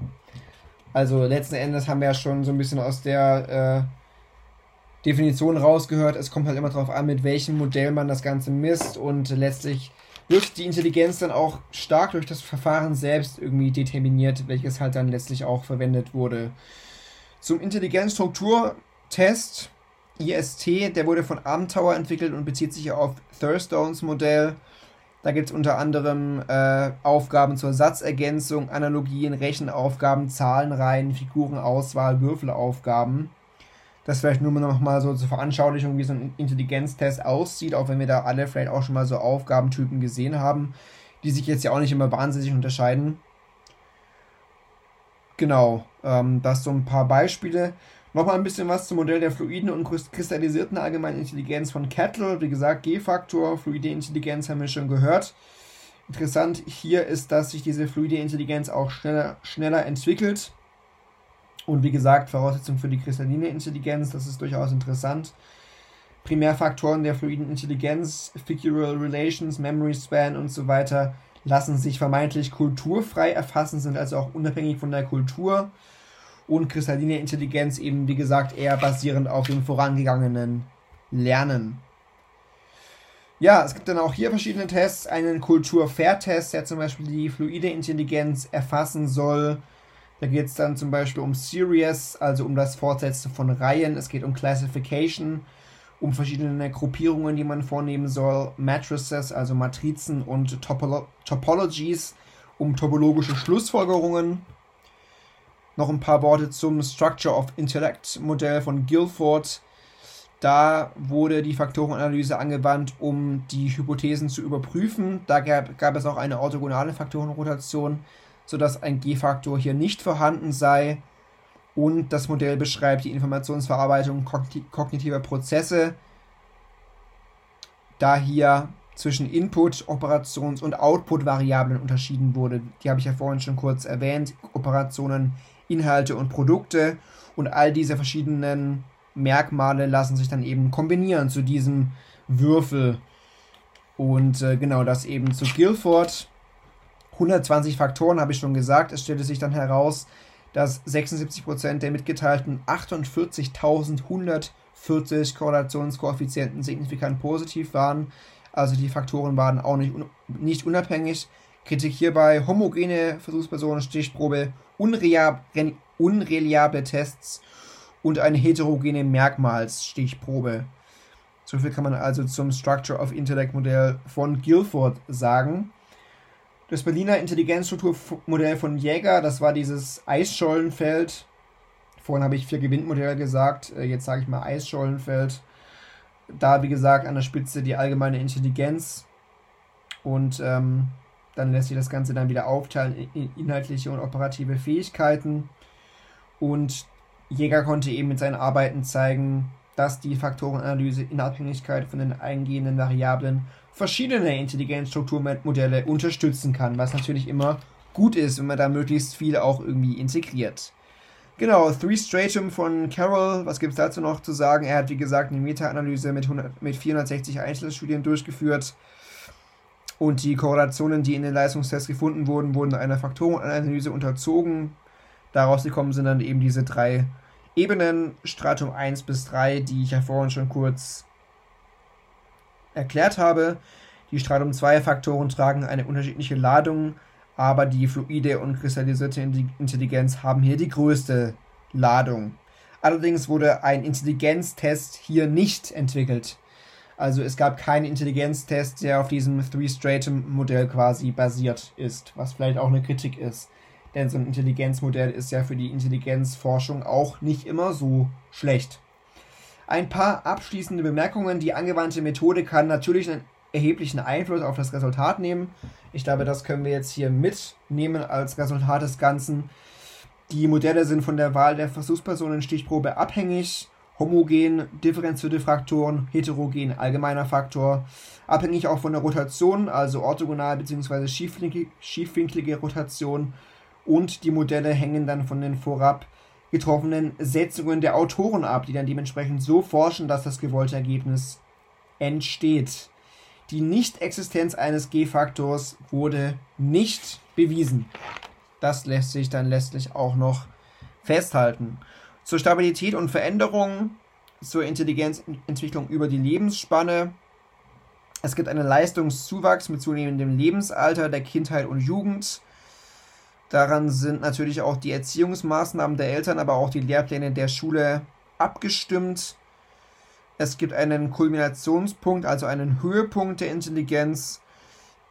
Also letzten Endes haben wir ja schon so ein bisschen aus der äh, Definition rausgehört, es kommt halt immer darauf an, mit welchem Modell man das Ganze misst und letztlich wird die Intelligenz dann auch stark durch das Verfahren selbst irgendwie determiniert, welches halt dann letztlich auch verwendet wurde. Zum Intelligenzstrukturtest IST, der wurde von Abentauer entwickelt und bezieht sich auf Thurstones Modell. Da gibt es unter anderem äh, Aufgaben zur Satzergänzung, Analogien, Rechenaufgaben, Zahlenreihen, Figurenauswahl, Würfelaufgaben. Das vielleicht nur noch mal so zur Veranschaulichung, wie so ein Intelligenztest aussieht, auch wenn wir da alle vielleicht auch schon mal so Aufgabentypen gesehen haben, die sich jetzt ja auch nicht immer wahnsinnig unterscheiden. Genau, ähm, das so ein paar Beispiele. Nochmal ein bisschen was zum Modell der fluiden und kristallisierten allgemeinen Intelligenz von Kettle. Wie gesagt, G-Faktor, fluide Intelligenz haben wir schon gehört. Interessant hier ist, dass sich diese fluide Intelligenz auch schneller, schneller entwickelt. Und wie gesagt, Voraussetzung für die kristalline Intelligenz, das ist durchaus interessant. Primärfaktoren der fluiden Intelligenz, Figural Relations, Memory Span und so weiter lassen sich vermeintlich kulturfrei erfassen, sind also auch unabhängig von der Kultur. Und kristalline Intelligenz eben, wie gesagt, eher basierend auf dem vorangegangenen Lernen. Ja, es gibt dann auch hier verschiedene Tests. Einen Kultur-Fair-Test, der zum Beispiel die fluide Intelligenz erfassen soll da geht es dann zum Beispiel um Series, also um das Fortsetzen von Reihen. Es geht um Classification, um verschiedene Gruppierungen, die man vornehmen soll. Matrices, also Matrizen und Topolo Topologies, um topologische Schlussfolgerungen. Noch ein paar Worte zum Structure of Intellect Modell von Guilford. Da wurde die Faktorenanalyse angewandt, um die Hypothesen zu überprüfen. Da gab, gab es auch eine orthogonale Faktorenrotation sodass ein G-Faktor hier nicht vorhanden sei. Und das Modell beschreibt die Informationsverarbeitung kognitiver Prozesse, da hier zwischen Input, Operations- und Output-Variablen unterschieden wurde. Die habe ich ja vorhin schon kurz erwähnt. Operationen, Inhalte und Produkte. Und all diese verschiedenen Merkmale lassen sich dann eben kombinieren zu diesem Würfel. Und äh, genau das eben zu Guilford. 120 Faktoren habe ich schon gesagt. Es stellte sich dann heraus, dass 76% der mitgeteilten 48.140 Korrelationskoeffizienten signifikant positiv waren. Also die Faktoren waren auch nicht, un nicht unabhängig. Kritik hierbei homogene Versuchspersonen, Stichprobe, unreliable Tests und eine heterogene Merkmalsstichprobe. So viel kann man also zum Structure of Intellect Modell von Guilford sagen. Das Berliner Intelligenzstrukturmodell von Jäger, das war dieses Eisschollenfeld. Vorhin habe ich vier Gewindmodelle gesagt, äh, jetzt sage ich mal Eisschollenfeld. Da, wie gesagt, an der Spitze die allgemeine Intelligenz. Und ähm, dann lässt sich das Ganze dann wieder aufteilen in inhaltliche und operative Fähigkeiten. Und Jäger konnte eben mit seinen Arbeiten zeigen, dass die Faktorenanalyse in Abhängigkeit von den eingehenden Variablen verschiedene Intelligenzstrukturmodelle unterstützen kann, was natürlich immer gut ist, wenn man da möglichst viel auch irgendwie integriert. Genau, Three Stratum von Carroll, was gibt es dazu noch zu sagen? Er hat, wie gesagt, eine Meta-Analyse mit, mit 460 Einzelstudien durchgeführt und die Korrelationen, die in den Leistungstests gefunden wurden, wurden einer Faktorenanalyse unterzogen. Daraus gekommen sind dann eben diese drei Ebenen, Stratum 1 bis 3, die ich ja vorhin schon kurz erklärt habe. Die Stratum-2-Faktoren tragen eine unterschiedliche Ladung, aber die fluide und kristallisierte Intelligenz haben hier die größte Ladung. Allerdings wurde ein Intelligenztest hier nicht entwickelt. Also es gab keinen Intelligenztest, der auf diesem Three-Stratum-Modell quasi basiert ist, was vielleicht auch eine Kritik ist. denn so ein Intelligenzmodell ist ja für die Intelligenzforschung auch nicht immer so schlecht. Ein paar abschließende Bemerkungen. Die angewandte Methode kann natürlich einen erheblichen Einfluss auf das Resultat nehmen. Ich glaube, das können wir jetzt hier mitnehmen als Resultat des Ganzen. Die Modelle sind von der Wahl der Versuchspersonen Stichprobe abhängig. Homogen, differenzierte Faktoren, heterogen, allgemeiner Faktor. Abhängig auch von der Rotation, also orthogonal bzw. Schiefwinklige Rotation. Und die Modelle hängen dann von den vorab getroffenen Setzungen der Autoren ab, die dann dementsprechend so forschen, dass das gewollte Ergebnis entsteht. Die Nichtexistenz eines G-Faktors wurde nicht bewiesen. Das lässt sich dann letztlich auch noch festhalten. Zur Stabilität und Veränderung, zur Intelligenzentwicklung über die Lebensspanne. Es gibt einen Leistungszuwachs mit zunehmendem Lebensalter der Kindheit und Jugend. Daran sind natürlich auch die Erziehungsmaßnahmen der Eltern, aber auch die Lehrpläne der Schule abgestimmt. Es gibt einen Kulminationspunkt, also einen Höhepunkt der Intelligenz.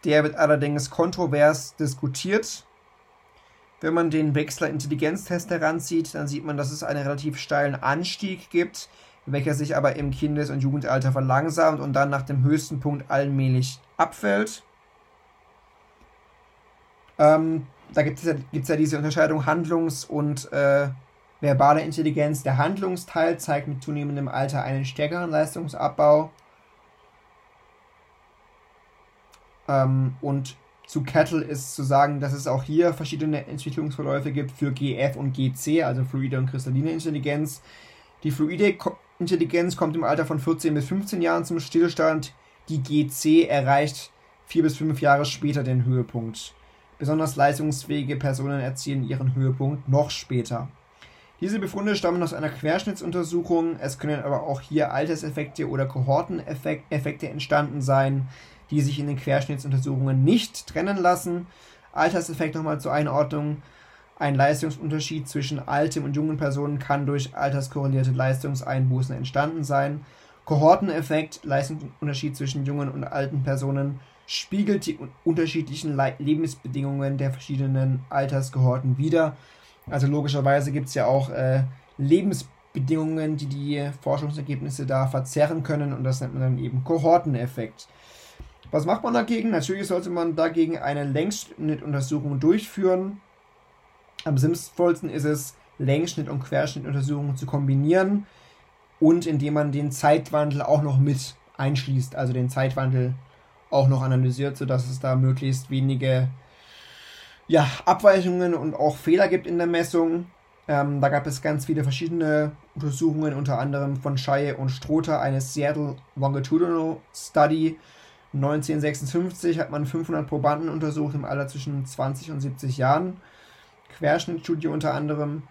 Der wird allerdings kontrovers diskutiert. Wenn man den Wechsler Intelligenztest heranzieht, dann sieht man, dass es einen relativ steilen Anstieg gibt, welcher sich aber im Kindes- und Jugendalter verlangsamt und dann nach dem höchsten Punkt allmählich abfällt. Ähm, da gibt es ja, gibt's ja diese Unterscheidung Handlungs- und äh, verbale Intelligenz. Der Handlungsteil zeigt mit zunehmendem Alter einen stärkeren Leistungsabbau. Ähm, und zu Kettle ist zu sagen, dass es auch hier verschiedene Entwicklungsverläufe gibt für GF und GC, also fluide und kristalline Intelligenz. Die fluide Intelligenz kommt im Alter von 14 bis 15 Jahren zum Stillstand. Die GC erreicht vier bis fünf Jahre später den Höhepunkt. Besonders leistungsfähige Personen erzielen ihren Höhepunkt noch später. Diese Befunde stammen aus einer Querschnittsuntersuchung. Es können aber auch hier Alterseffekte oder Kohorteneffekte entstanden sein, die sich in den Querschnittsuntersuchungen nicht trennen lassen. Alterseffekt nochmal zur Einordnung. Ein Leistungsunterschied zwischen alten und jungen Personen kann durch alterskorrelierte Leistungseinbußen entstanden sein. Kohorteneffekt, Leistungsunterschied zwischen jungen und alten Personen, spiegelt die unterschiedlichen Lebensbedingungen der verschiedenen Alterskohorten wider. Also logischerweise gibt es ja auch äh, Lebensbedingungen, die die Forschungsergebnisse da verzerren können und das nennt man dann eben Kohorteneffekt. Was macht man dagegen? Natürlich sollte man dagegen eine Längsschnittuntersuchung durchführen. Am sinnvollsten ist es, Längsschnitt- und Querschnittuntersuchungen zu kombinieren und indem man den Zeitwandel auch noch mit einschließt, also den Zeitwandel auch noch analysiert, sodass es da möglichst wenige ja, Abweichungen und auch Fehler gibt in der Messung. Ähm, da gab es ganz viele verschiedene Untersuchungen, unter anderem von Scheye und Stroter, eine Seattle Longitudinal Study. 1956 hat man 500 Probanden untersucht im Alter zwischen 20 und 70 Jahren. Querschnittstudie unter anderem.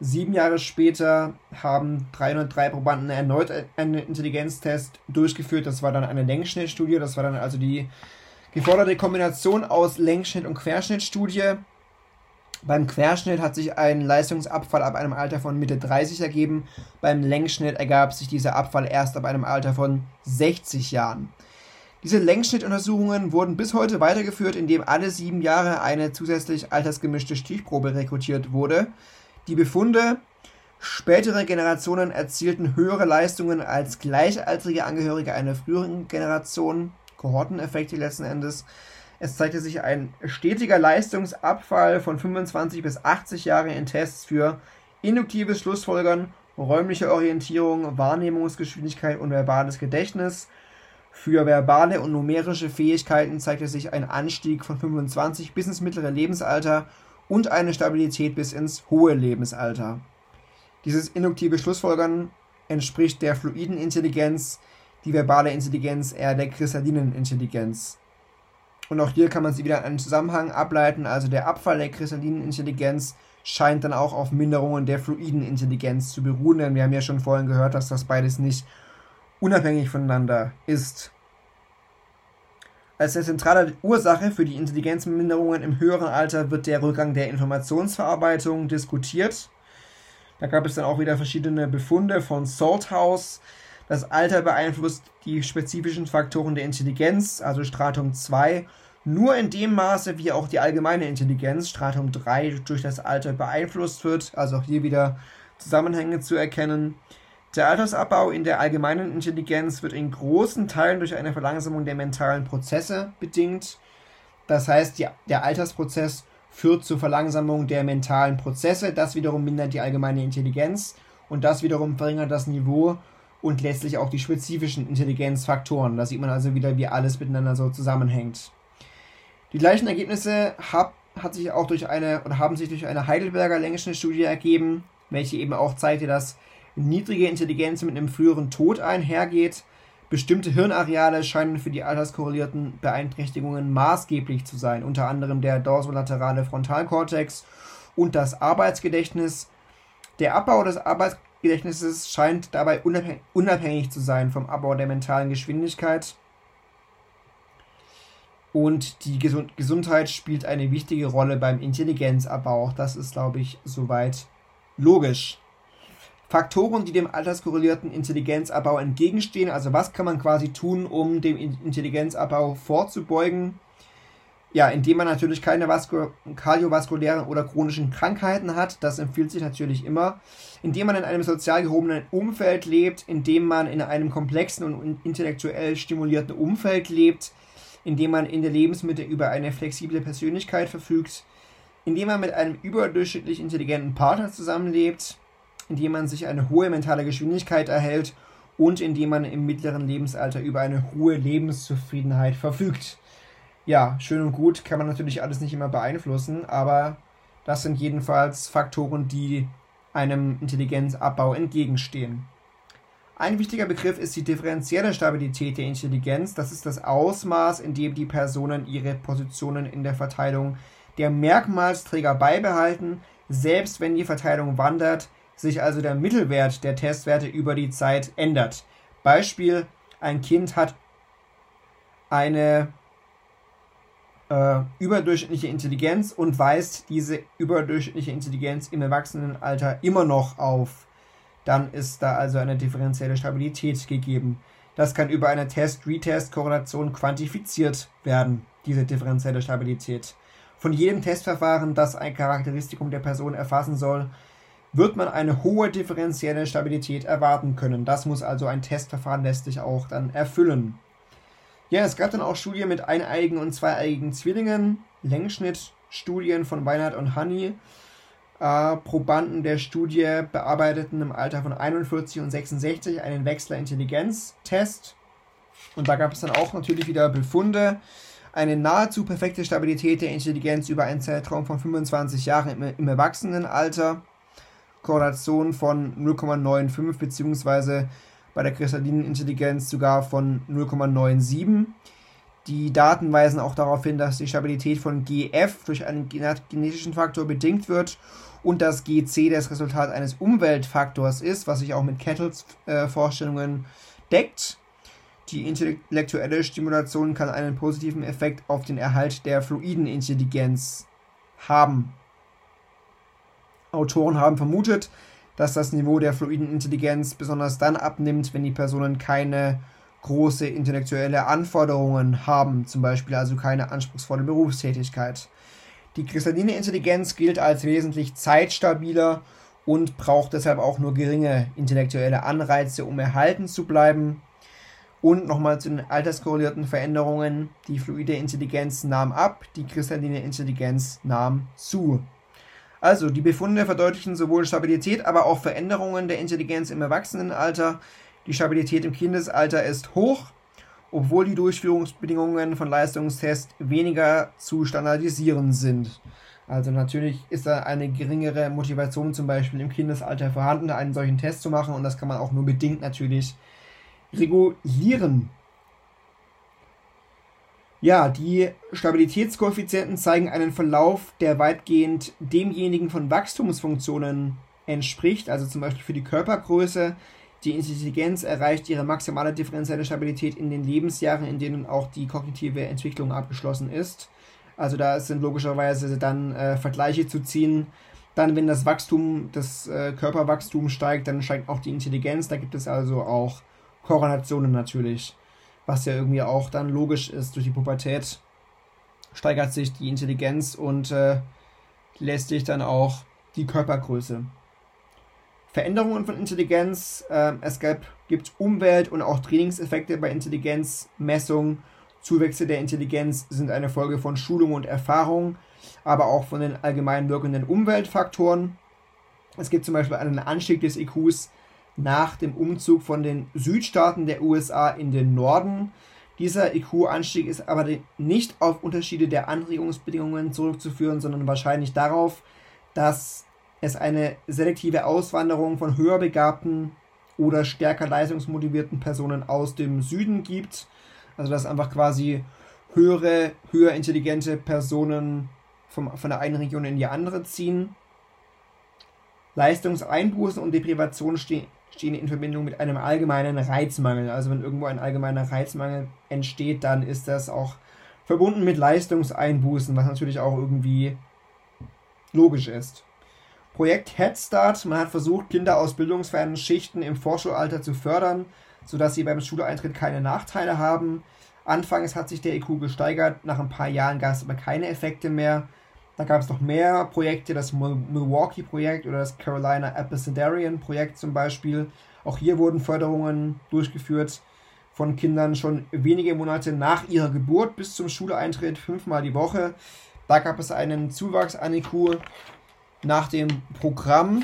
Sieben Jahre später haben 303 Probanden erneut einen Intelligenztest durchgeführt. Das war dann eine Längsschnittstudie. Das war dann also die geforderte Kombination aus Längsschnitt- und Querschnittstudie. Beim Querschnitt hat sich ein Leistungsabfall ab einem Alter von Mitte 30 ergeben. Beim Längsschnitt ergab sich dieser Abfall erst ab einem Alter von 60 Jahren. Diese Längsschnittuntersuchungen wurden bis heute weitergeführt, indem alle sieben Jahre eine zusätzlich altersgemischte Stichprobe rekrutiert wurde. Die Befunde Spätere Generationen erzielten höhere Leistungen als gleichaltrige Angehörige einer früheren Generation, Kohorteneffekte letzten Endes. Es zeigte sich ein stetiger Leistungsabfall von 25 bis 80 Jahre in Tests für induktives Schlussfolgern, räumliche Orientierung, Wahrnehmungsgeschwindigkeit und verbales Gedächtnis. Für verbale und numerische Fähigkeiten zeigte sich ein Anstieg von 25 bis ins mittlere Lebensalter und eine Stabilität bis ins hohe Lebensalter. Dieses induktive Schlussfolgern entspricht der fluiden Intelligenz, die verbale Intelligenz eher der kristallinen Intelligenz. Und auch hier kann man sie wieder einen Zusammenhang ableiten, also der Abfall der kristallinen Intelligenz scheint dann auch auf Minderungen der fluiden Intelligenz zu beruhen, denn wir haben ja schon vorhin gehört, dass das beides nicht unabhängig voneinander ist. Als zentrale Ursache für die Intelligenzminderungen im höheren Alter wird der Rückgang der Informationsverarbeitung diskutiert. Da gab es dann auch wieder verschiedene Befunde von Salthouse. Das Alter beeinflusst die spezifischen Faktoren der Intelligenz, also Stratum 2, Nur in dem Maße, wie auch die allgemeine Intelligenz, Stratum 3, durch das Alter beeinflusst wird, also auch hier wieder Zusammenhänge zu erkennen. Der Altersabbau in der allgemeinen Intelligenz wird in großen Teilen durch eine Verlangsamung der mentalen Prozesse bedingt. Das heißt, die, der Altersprozess führt zur Verlangsamung der mentalen Prozesse. Das wiederum mindert die allgemeine Intelligenz und das wiederum verringert das Niveau und letztlich auch die spezifischen Intelligenzfaktoren. Da sieht man also wieder, wie alles miteinander so zusammenhängt. Die gleichen Ergebnisse hab, hat sich auch durch eine oder haben sich durch eine Heidelberger längliche Studie ergeben, welche eben auch zeigte, dass niedrige Intelligenz mit einem früheren Tod einhergeht. Bestimmte Hirnareale scheinen für die alterskorrelierten Beeinträchtigungen maßgeblich zu sein, unter anderem der dorsolaterale Frontalkortex und das Arbeitsgedächtnis. Der Abbau des Arbeitsgedächtnisses scheint dabei unabhängig zu sein vom Abbau der mentalen Geschwindigkeit. Und die Gesundheit spielt eine wichtige Rolle beim Intelligenzabbau. Das ist, glaube ich, soweit logisch. Faktoren, die dem alterskorrelierten Intelligenzabbau entgegenstehen. Also was kann man quasi tun, um dem Intelligenzabbau vorzubeugen? Ja, indem man natürlich keine kardiovaskulären oder chronischen Krankheiten hat, das empfiehlt sich natürlich immer. Indem man in einem sozial gehobenen Umfeld lebt, indem man in einem komplexen und intellektuell stimulierten Umfeld lebt, indem man in der Lebensmitte über eine flexible Persönlichkeit verfügt, indem man mit einem überdurchschnittlich intelligenten Partner zusammenlebt, indem man sich eine hohe mentale Geschwindigkeit erhält und indem man im mittleren Lebensalter über eine hohe Lebenszufriedenheit verfügt. Ja, schön und gut, kann man natürlich alles nicht immer beeinflussen, aber das sind jedenfalls Faktoren, die einem Intelligenzabbau entgegenstehen. Ein wichtiger Begriff ist die differenzielle Stabilität der Intelligenz. Das ist das Ausmaß, in dem die Personen ihre Positionen in der Verteilung der Merkmalsträger beibehalten, selbst wenn die Verteilung wandert, sich also der Mittelwert der Testwerte über die Zeit ändert. Beispiel, ein Kind hat eine äh, überdurchschnittliche Intelligenz und weist diese überdurchschnittliche Intelligenz im Erwachsenenalter immer noch auf dann ist da also eine differenzielle Stabilität gegeben. Das kann über eine Test-Retest-Korrelation quantifiziert werden, diese differenzielle Stabilität. Von jedem Testverfahren, das ein Charakteristikum der Person erfassen soll, wird man eine hohe differenzielle Stabilität erwarten können. Das muss also ein Testverfahren letztlich auch dann erfüllen. Ja, es gab dann auch Studien mit eineiigen und zweieiigen Zwillingen, Längsschnittstudien von Weinert und Honey äh, Probanden der Studie bearbeiteten im Alter von 41 und 66 einen Wechsler-Intelligenz-Test. Und da gab es dann auch natürlich wieder Befunde. Eine nahezu perfekte Stabilität der Intelligenz über einen Zeitraum von 25 Jahren im, im Erwachsenenalter. Korrelation von 0,95 bzw. bei der kristallinen Intelligenz sogar von 0,97. Die Daten weisen auch darauf hin, dass die Stabilität von GF durch einen genetischen Faktor bedingt wird und dass GC das Resultat eines Umweltfaktors ist, was sich auch mit Kettles äh, Vorstellungen deckt. Die intellektuelle Stimulation kann einen positiven Effekt auf den Erhalt der fluiden Intelligenz haben. Autoren haben vermutet, dass das Niveau der fluiden Intelligenz besonders dann abnimmt, wenn die Personen keine große intellektuelle Anforderungen haben, zum Beispiel also keine anspruchsvolle Berufstätigkeit. Die kristalline Intelligenz gilt als wesentlich zeitstabiler und braucht deshalb auch nur geringe intellektuelle Anreize, um erhalten zu bleiben. Und nochmal zu den alterskorrelierten Veränderungen. Die fluide Intelligenz nahm ab, die kristalline Intelligenz nahm zu. Also, die Befunde verdeutlichen sowohl Stabilität, aber auch Veränderungen der Intelligenz im Erwachsenenalter. Die Stabilität im Kindesalter ist hoch, obwohl die Durchführungsbedingungen von Leistungstests weniger zu standardisieren sind. Also natürlich ist da eine geringere Motivation zum Beispiel im Kindesalter vorhanden, einen solchen Test zu machen und das kann man auch nur bedingt natürlich regulieren. Ja, die Stabilitätskoeffizienten zeigen einen Verlauf, der weitgehend demjenigen von Wachstumsfunktionen entspricht, also zum Beispiel für die Körpergröße die Intelligenz erreicht ihre maximale differenzielle Stabilität in den Lebensjahren, in denen auch die kognitive Entwicklung abgeschlossen ist. Also da sind logischerweise dann äh, Vergleiche zu ziehen. Dann, wenn das Wachstum, das äh, Körperwachstum steigt, dann steigt auch die Intelligenz. Da gibt es also auch Korrelationen natürlich, was ja irgendwie auch dann logisch ist durch die Pubertät. steigert sich die Intelligenz und äh, letztlich dann auch die Körpergröße. Veränderungen von Intelligenz. Äh, es gab, gibt Umwelt- und auch Trainingseffekte bei Intelligenzmessungen. Zuwächse der Intelligenz sind eine Folge von Schulung und Erfahrung, aber auch von den allgemein wirkenden Umweltfaktoren. Es gibt zum Beispiel einen Anstieg des IQs nach dem Umzug von den Südstaaten der USA in den Norden. Dieser IQ-Anstieg ist aber nicht auf Unterschiede der Anregungsbedingungen zurückzuführen, sondern wahrscheinlich darauf, dass es eine selektive Auswanderung von höher begabten oder stärker leistungsmotivierten Personen aus dem Süden gibt. Also dass einfach quasi höhere, höher intelligente Personen vom, von der einen Region in die andere ziehen. Leistungseinbußen und Deprivation stehen, stehen in Verbindung mit einem allgemeinen Reizmangel. Also wenn irgendwo ein allgemeiner Reizmangel entsteht, dann ist das auch verbunden mit Leistungseinbußen, was natürlich auch irgendwie logisch ist. Projekt Head Start. Man hat versucht, Kinder aus bildungsfernen Schichten im Vorschulalter zu fördern, sodass sie beim Schuleintritt keine Nachteile haben. Anfangs hat sich der IQ gesteigert, nach ein paar Jahren gab es aber keine Effekte mehr. Da gab es noch mehr Projekte, das Milwaukee-Projekt oder das Carolina Abecedarian-Projekt zum Beispiel. Auch hier wurden Förderungen durchgeführt von Kindern schon wenige Monate nach ihrer Geburt bis zum Schuleintritt, fünfmal die Woche. Da gab es einen Zuwachs an IQ nach dem Programm.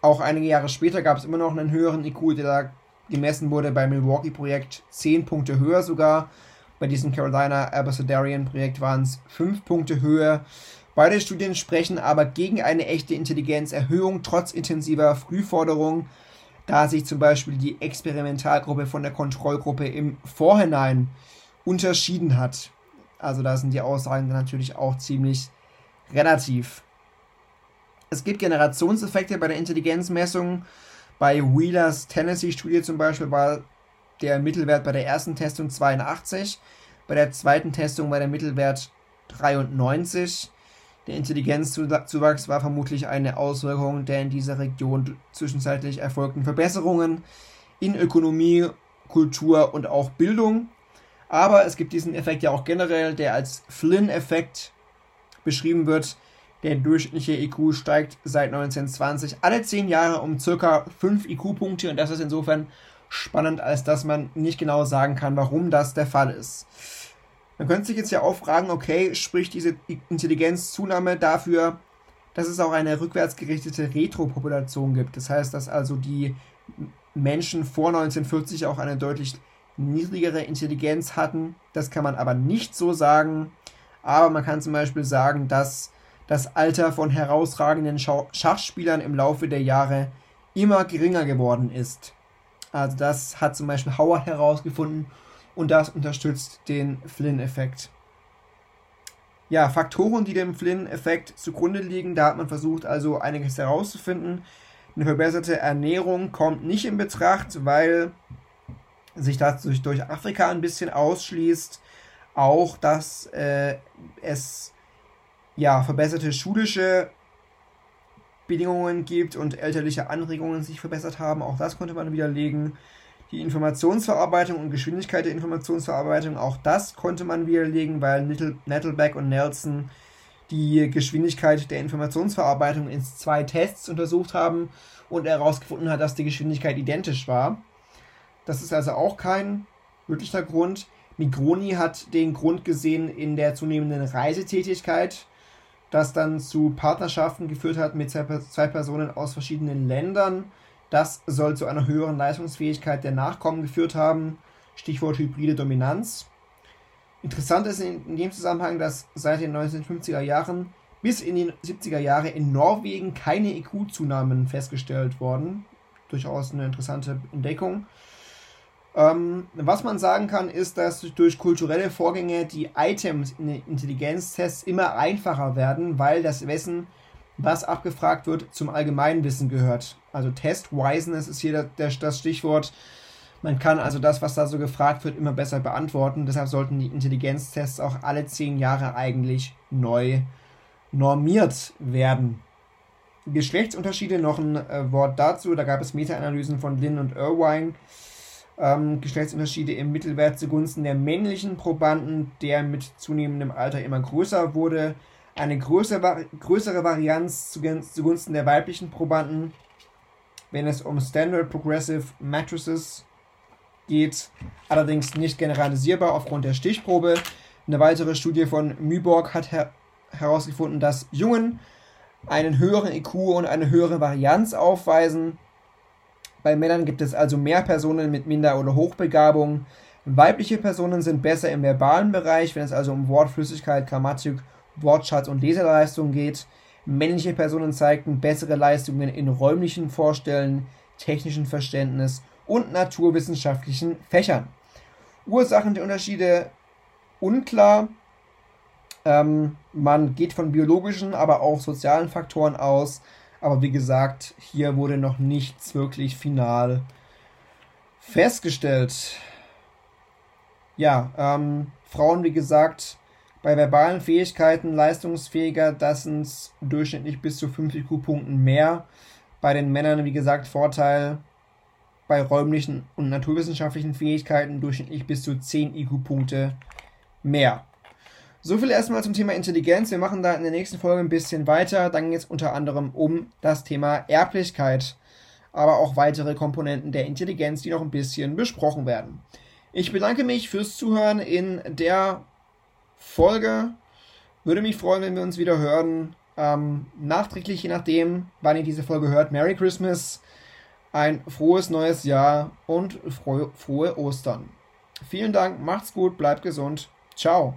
Auch einige Jahre später gab es immer noch einen höheren IQ, der da gemessen wurde beim Milwaukee-Projekt 10 Punkte höher sogar. Bei diesem Carolina Abecedarian-Projekt waren es 5 Punkte höher. Beide Studien sprechen aber gegen eine echte Intelligenzerhöhung trotz intensiver Frühforderung, da sich zum Beispiel die Experimentalgruppe von der Kontrollgruppe im Vorhinein unterschieden hat. Also da sind die Aussagen natürlich auch ziemlich relativ. Es gibt Generationseffekte bei der Intelligenzmessung. Bei Wheelers Tennessee-Studie zum Beispiel war der Mittelwert bei der ersten Testung 82, bei der zweiten Testung war der Mittelwert 93. Der Intelligenzzuwachs war vermutlich eine Auswirkung der in dieser Region zwischenzeitlich erfolgten Verbesserungen in Ökonomie, Kultur und auch Bildung. Aber es gibt diesen Effekt ja auch generell, der als Flynn-Effekt beschrieben wird. Der durchschnittliche IQ steigt seit 1920 alle 10 Jahre um circa 5 IQ-Punkte und das ist insofern spannend, als dass man nicht genau sagen kann, warum das der Fall ist. Man könnte sich jetzt ja auch fragen, okay, spricht diese Intelligenzzunahme dafür, dass es auch eine rückwärtsgerichtete Retropopulation gibt. Das heißt, dass also die Menschen vor 1940 auch eine deutlich niedrigere Intelligenz hatten. Das kann man aber nicht so sagen. Aber man kann zum Beispiel sagen, dass das Alter von herausragenden Schachspielern im Laufe der Jahre immer geringer geworden ist. Also das hat zum Beispiel Howard herausgefunden und das unterstützt den Flynn-Effekt. Ja, Faktoren, die dem Flynn-Effekt zugrunde liegen, da hat man versucht also einiges herauszufinden. Eine verbesserte Ernährung kommt nicht in Betracht, weil sich das durch, durch Afrika ein bisschen ausschließt. Auch, dass äh, es ja, verbesserte schulische Bedingungen gibt und elterliche Anregungen sich verbessert haben. Auch das konnte man widerlegen die Informationsverarbeitung und Geschwindigkeit der Informationsverarbeitung, auch das konnte man widerlegen, weil Nettleback und Nelson die Geschwindigkeit der Informationsverarbeitung in zwei Tests untersucht haben und herausgefunden hat, dass die Geschwindigkeit identisch war. Das ist also auch kein wirklicher Grund. Migroni hat den Grund gesehen in der zunehmenden Reisetätigkeit, das dann zu Partnerschaften geführt hat mit zwei Personen aus verschiedenen Ländern das soll zu einer höheren Leistungsfähigkeit der Nachkommen geführt haben. Stichwort hybride Dominanz. Interessant ist in dem Zusammenhang, dass seit den 1950er Jahren bis in die 70er Jahre in Norwegen keine IQ-Zunahmen festgestellt wurden. Durchaus eine interessante Entdeckung. Ähm, was man sagen kann, ist, dass durch kulturelle Vorgänge die Items in den Intelligenztests immer einfacher werden, weil das Wissen was abgefragt wird, zum Allgemeinwissen gehört. Also Test-Wiseness ist hier das, das Stichwort. Man kann also das, was da so gefragt wird, immer besser beantworten. Deshalb sollten die Intelligenztests auch alle zehn Jahre eigentlich neu normiert werden. Geschlechtsunterschiede, noch ein äh, Wort dazu. Da gab es Meta-Analysen von Lynn und Irvine. ähm, Geschlechtsunterschiede im Mittelwert zugunsten der männlichen Probanden, der mit zunehmendem Alter immer größer wurde. Eine größere, größere Varianz zugunsten der weiblichen Probanden, wenn es um Standard Progressive Matrices geht, allerdings nicht generalisierbar aufgrund der Stichprobe. Eine weitere Studie von Myborg hat her herausgefunden, dass Jungen einen höheren IQ und eine höhere Varianz aufweisen. Bei Männern gibt es also mehr Personen mit Minder- oder Hochbegabung. Weibliche Personen sind besser im verbalen Bereich, wenn es also um Wortflüssigkeit, Grammatik, Wortschatz und Leseleistung geht. Männliche Personen zeigten bessere Leistungen in räumlichen Vorstellen, technischen Verständnis und naturwissenschaftlichen Fächern. Ursachen der Unterschiede unklar. Ähm, man geht von biologischen, aber auch sozialen Faktoren aus. Aber wie gesagt, hier wurde noch nichts wirklich final festgestellt. Ja, ähm, Frauen, wie gesagt, bei verbalen Fähigkeiten leistungsfähiger, das sind durchschnittlich bis zu 5 IQ-Punkten mehr. Bei den Männern, wie gesagt, Vorteil bei räumlichen und naturwissenschaftlichen Fähigkeiten durchschnittlich bis zu 10 IQ-Punkte mehr. So viel erstmal zum Thema Intelligenz. Wir machen da in der nächsten Folge ein bisschen weiter. Dann geht es unter anderem um das Thema Erblichkeit, aber auch weitere Komponenten der Intelligenz, die noch ein bisschen besprochen werden. Ich bedanke mich fürs Zuhören in der Folge. Würde mich freuen, wenn wir uns wieder hören. Ähm, nachträglich, je nachdem, wann ihr diese Folge hört. Merry Christmas, ein frohes neues Jahr und frohe, frohe Ostern. Vielen Dank, macht's gut, bleibt gesund. Ciao.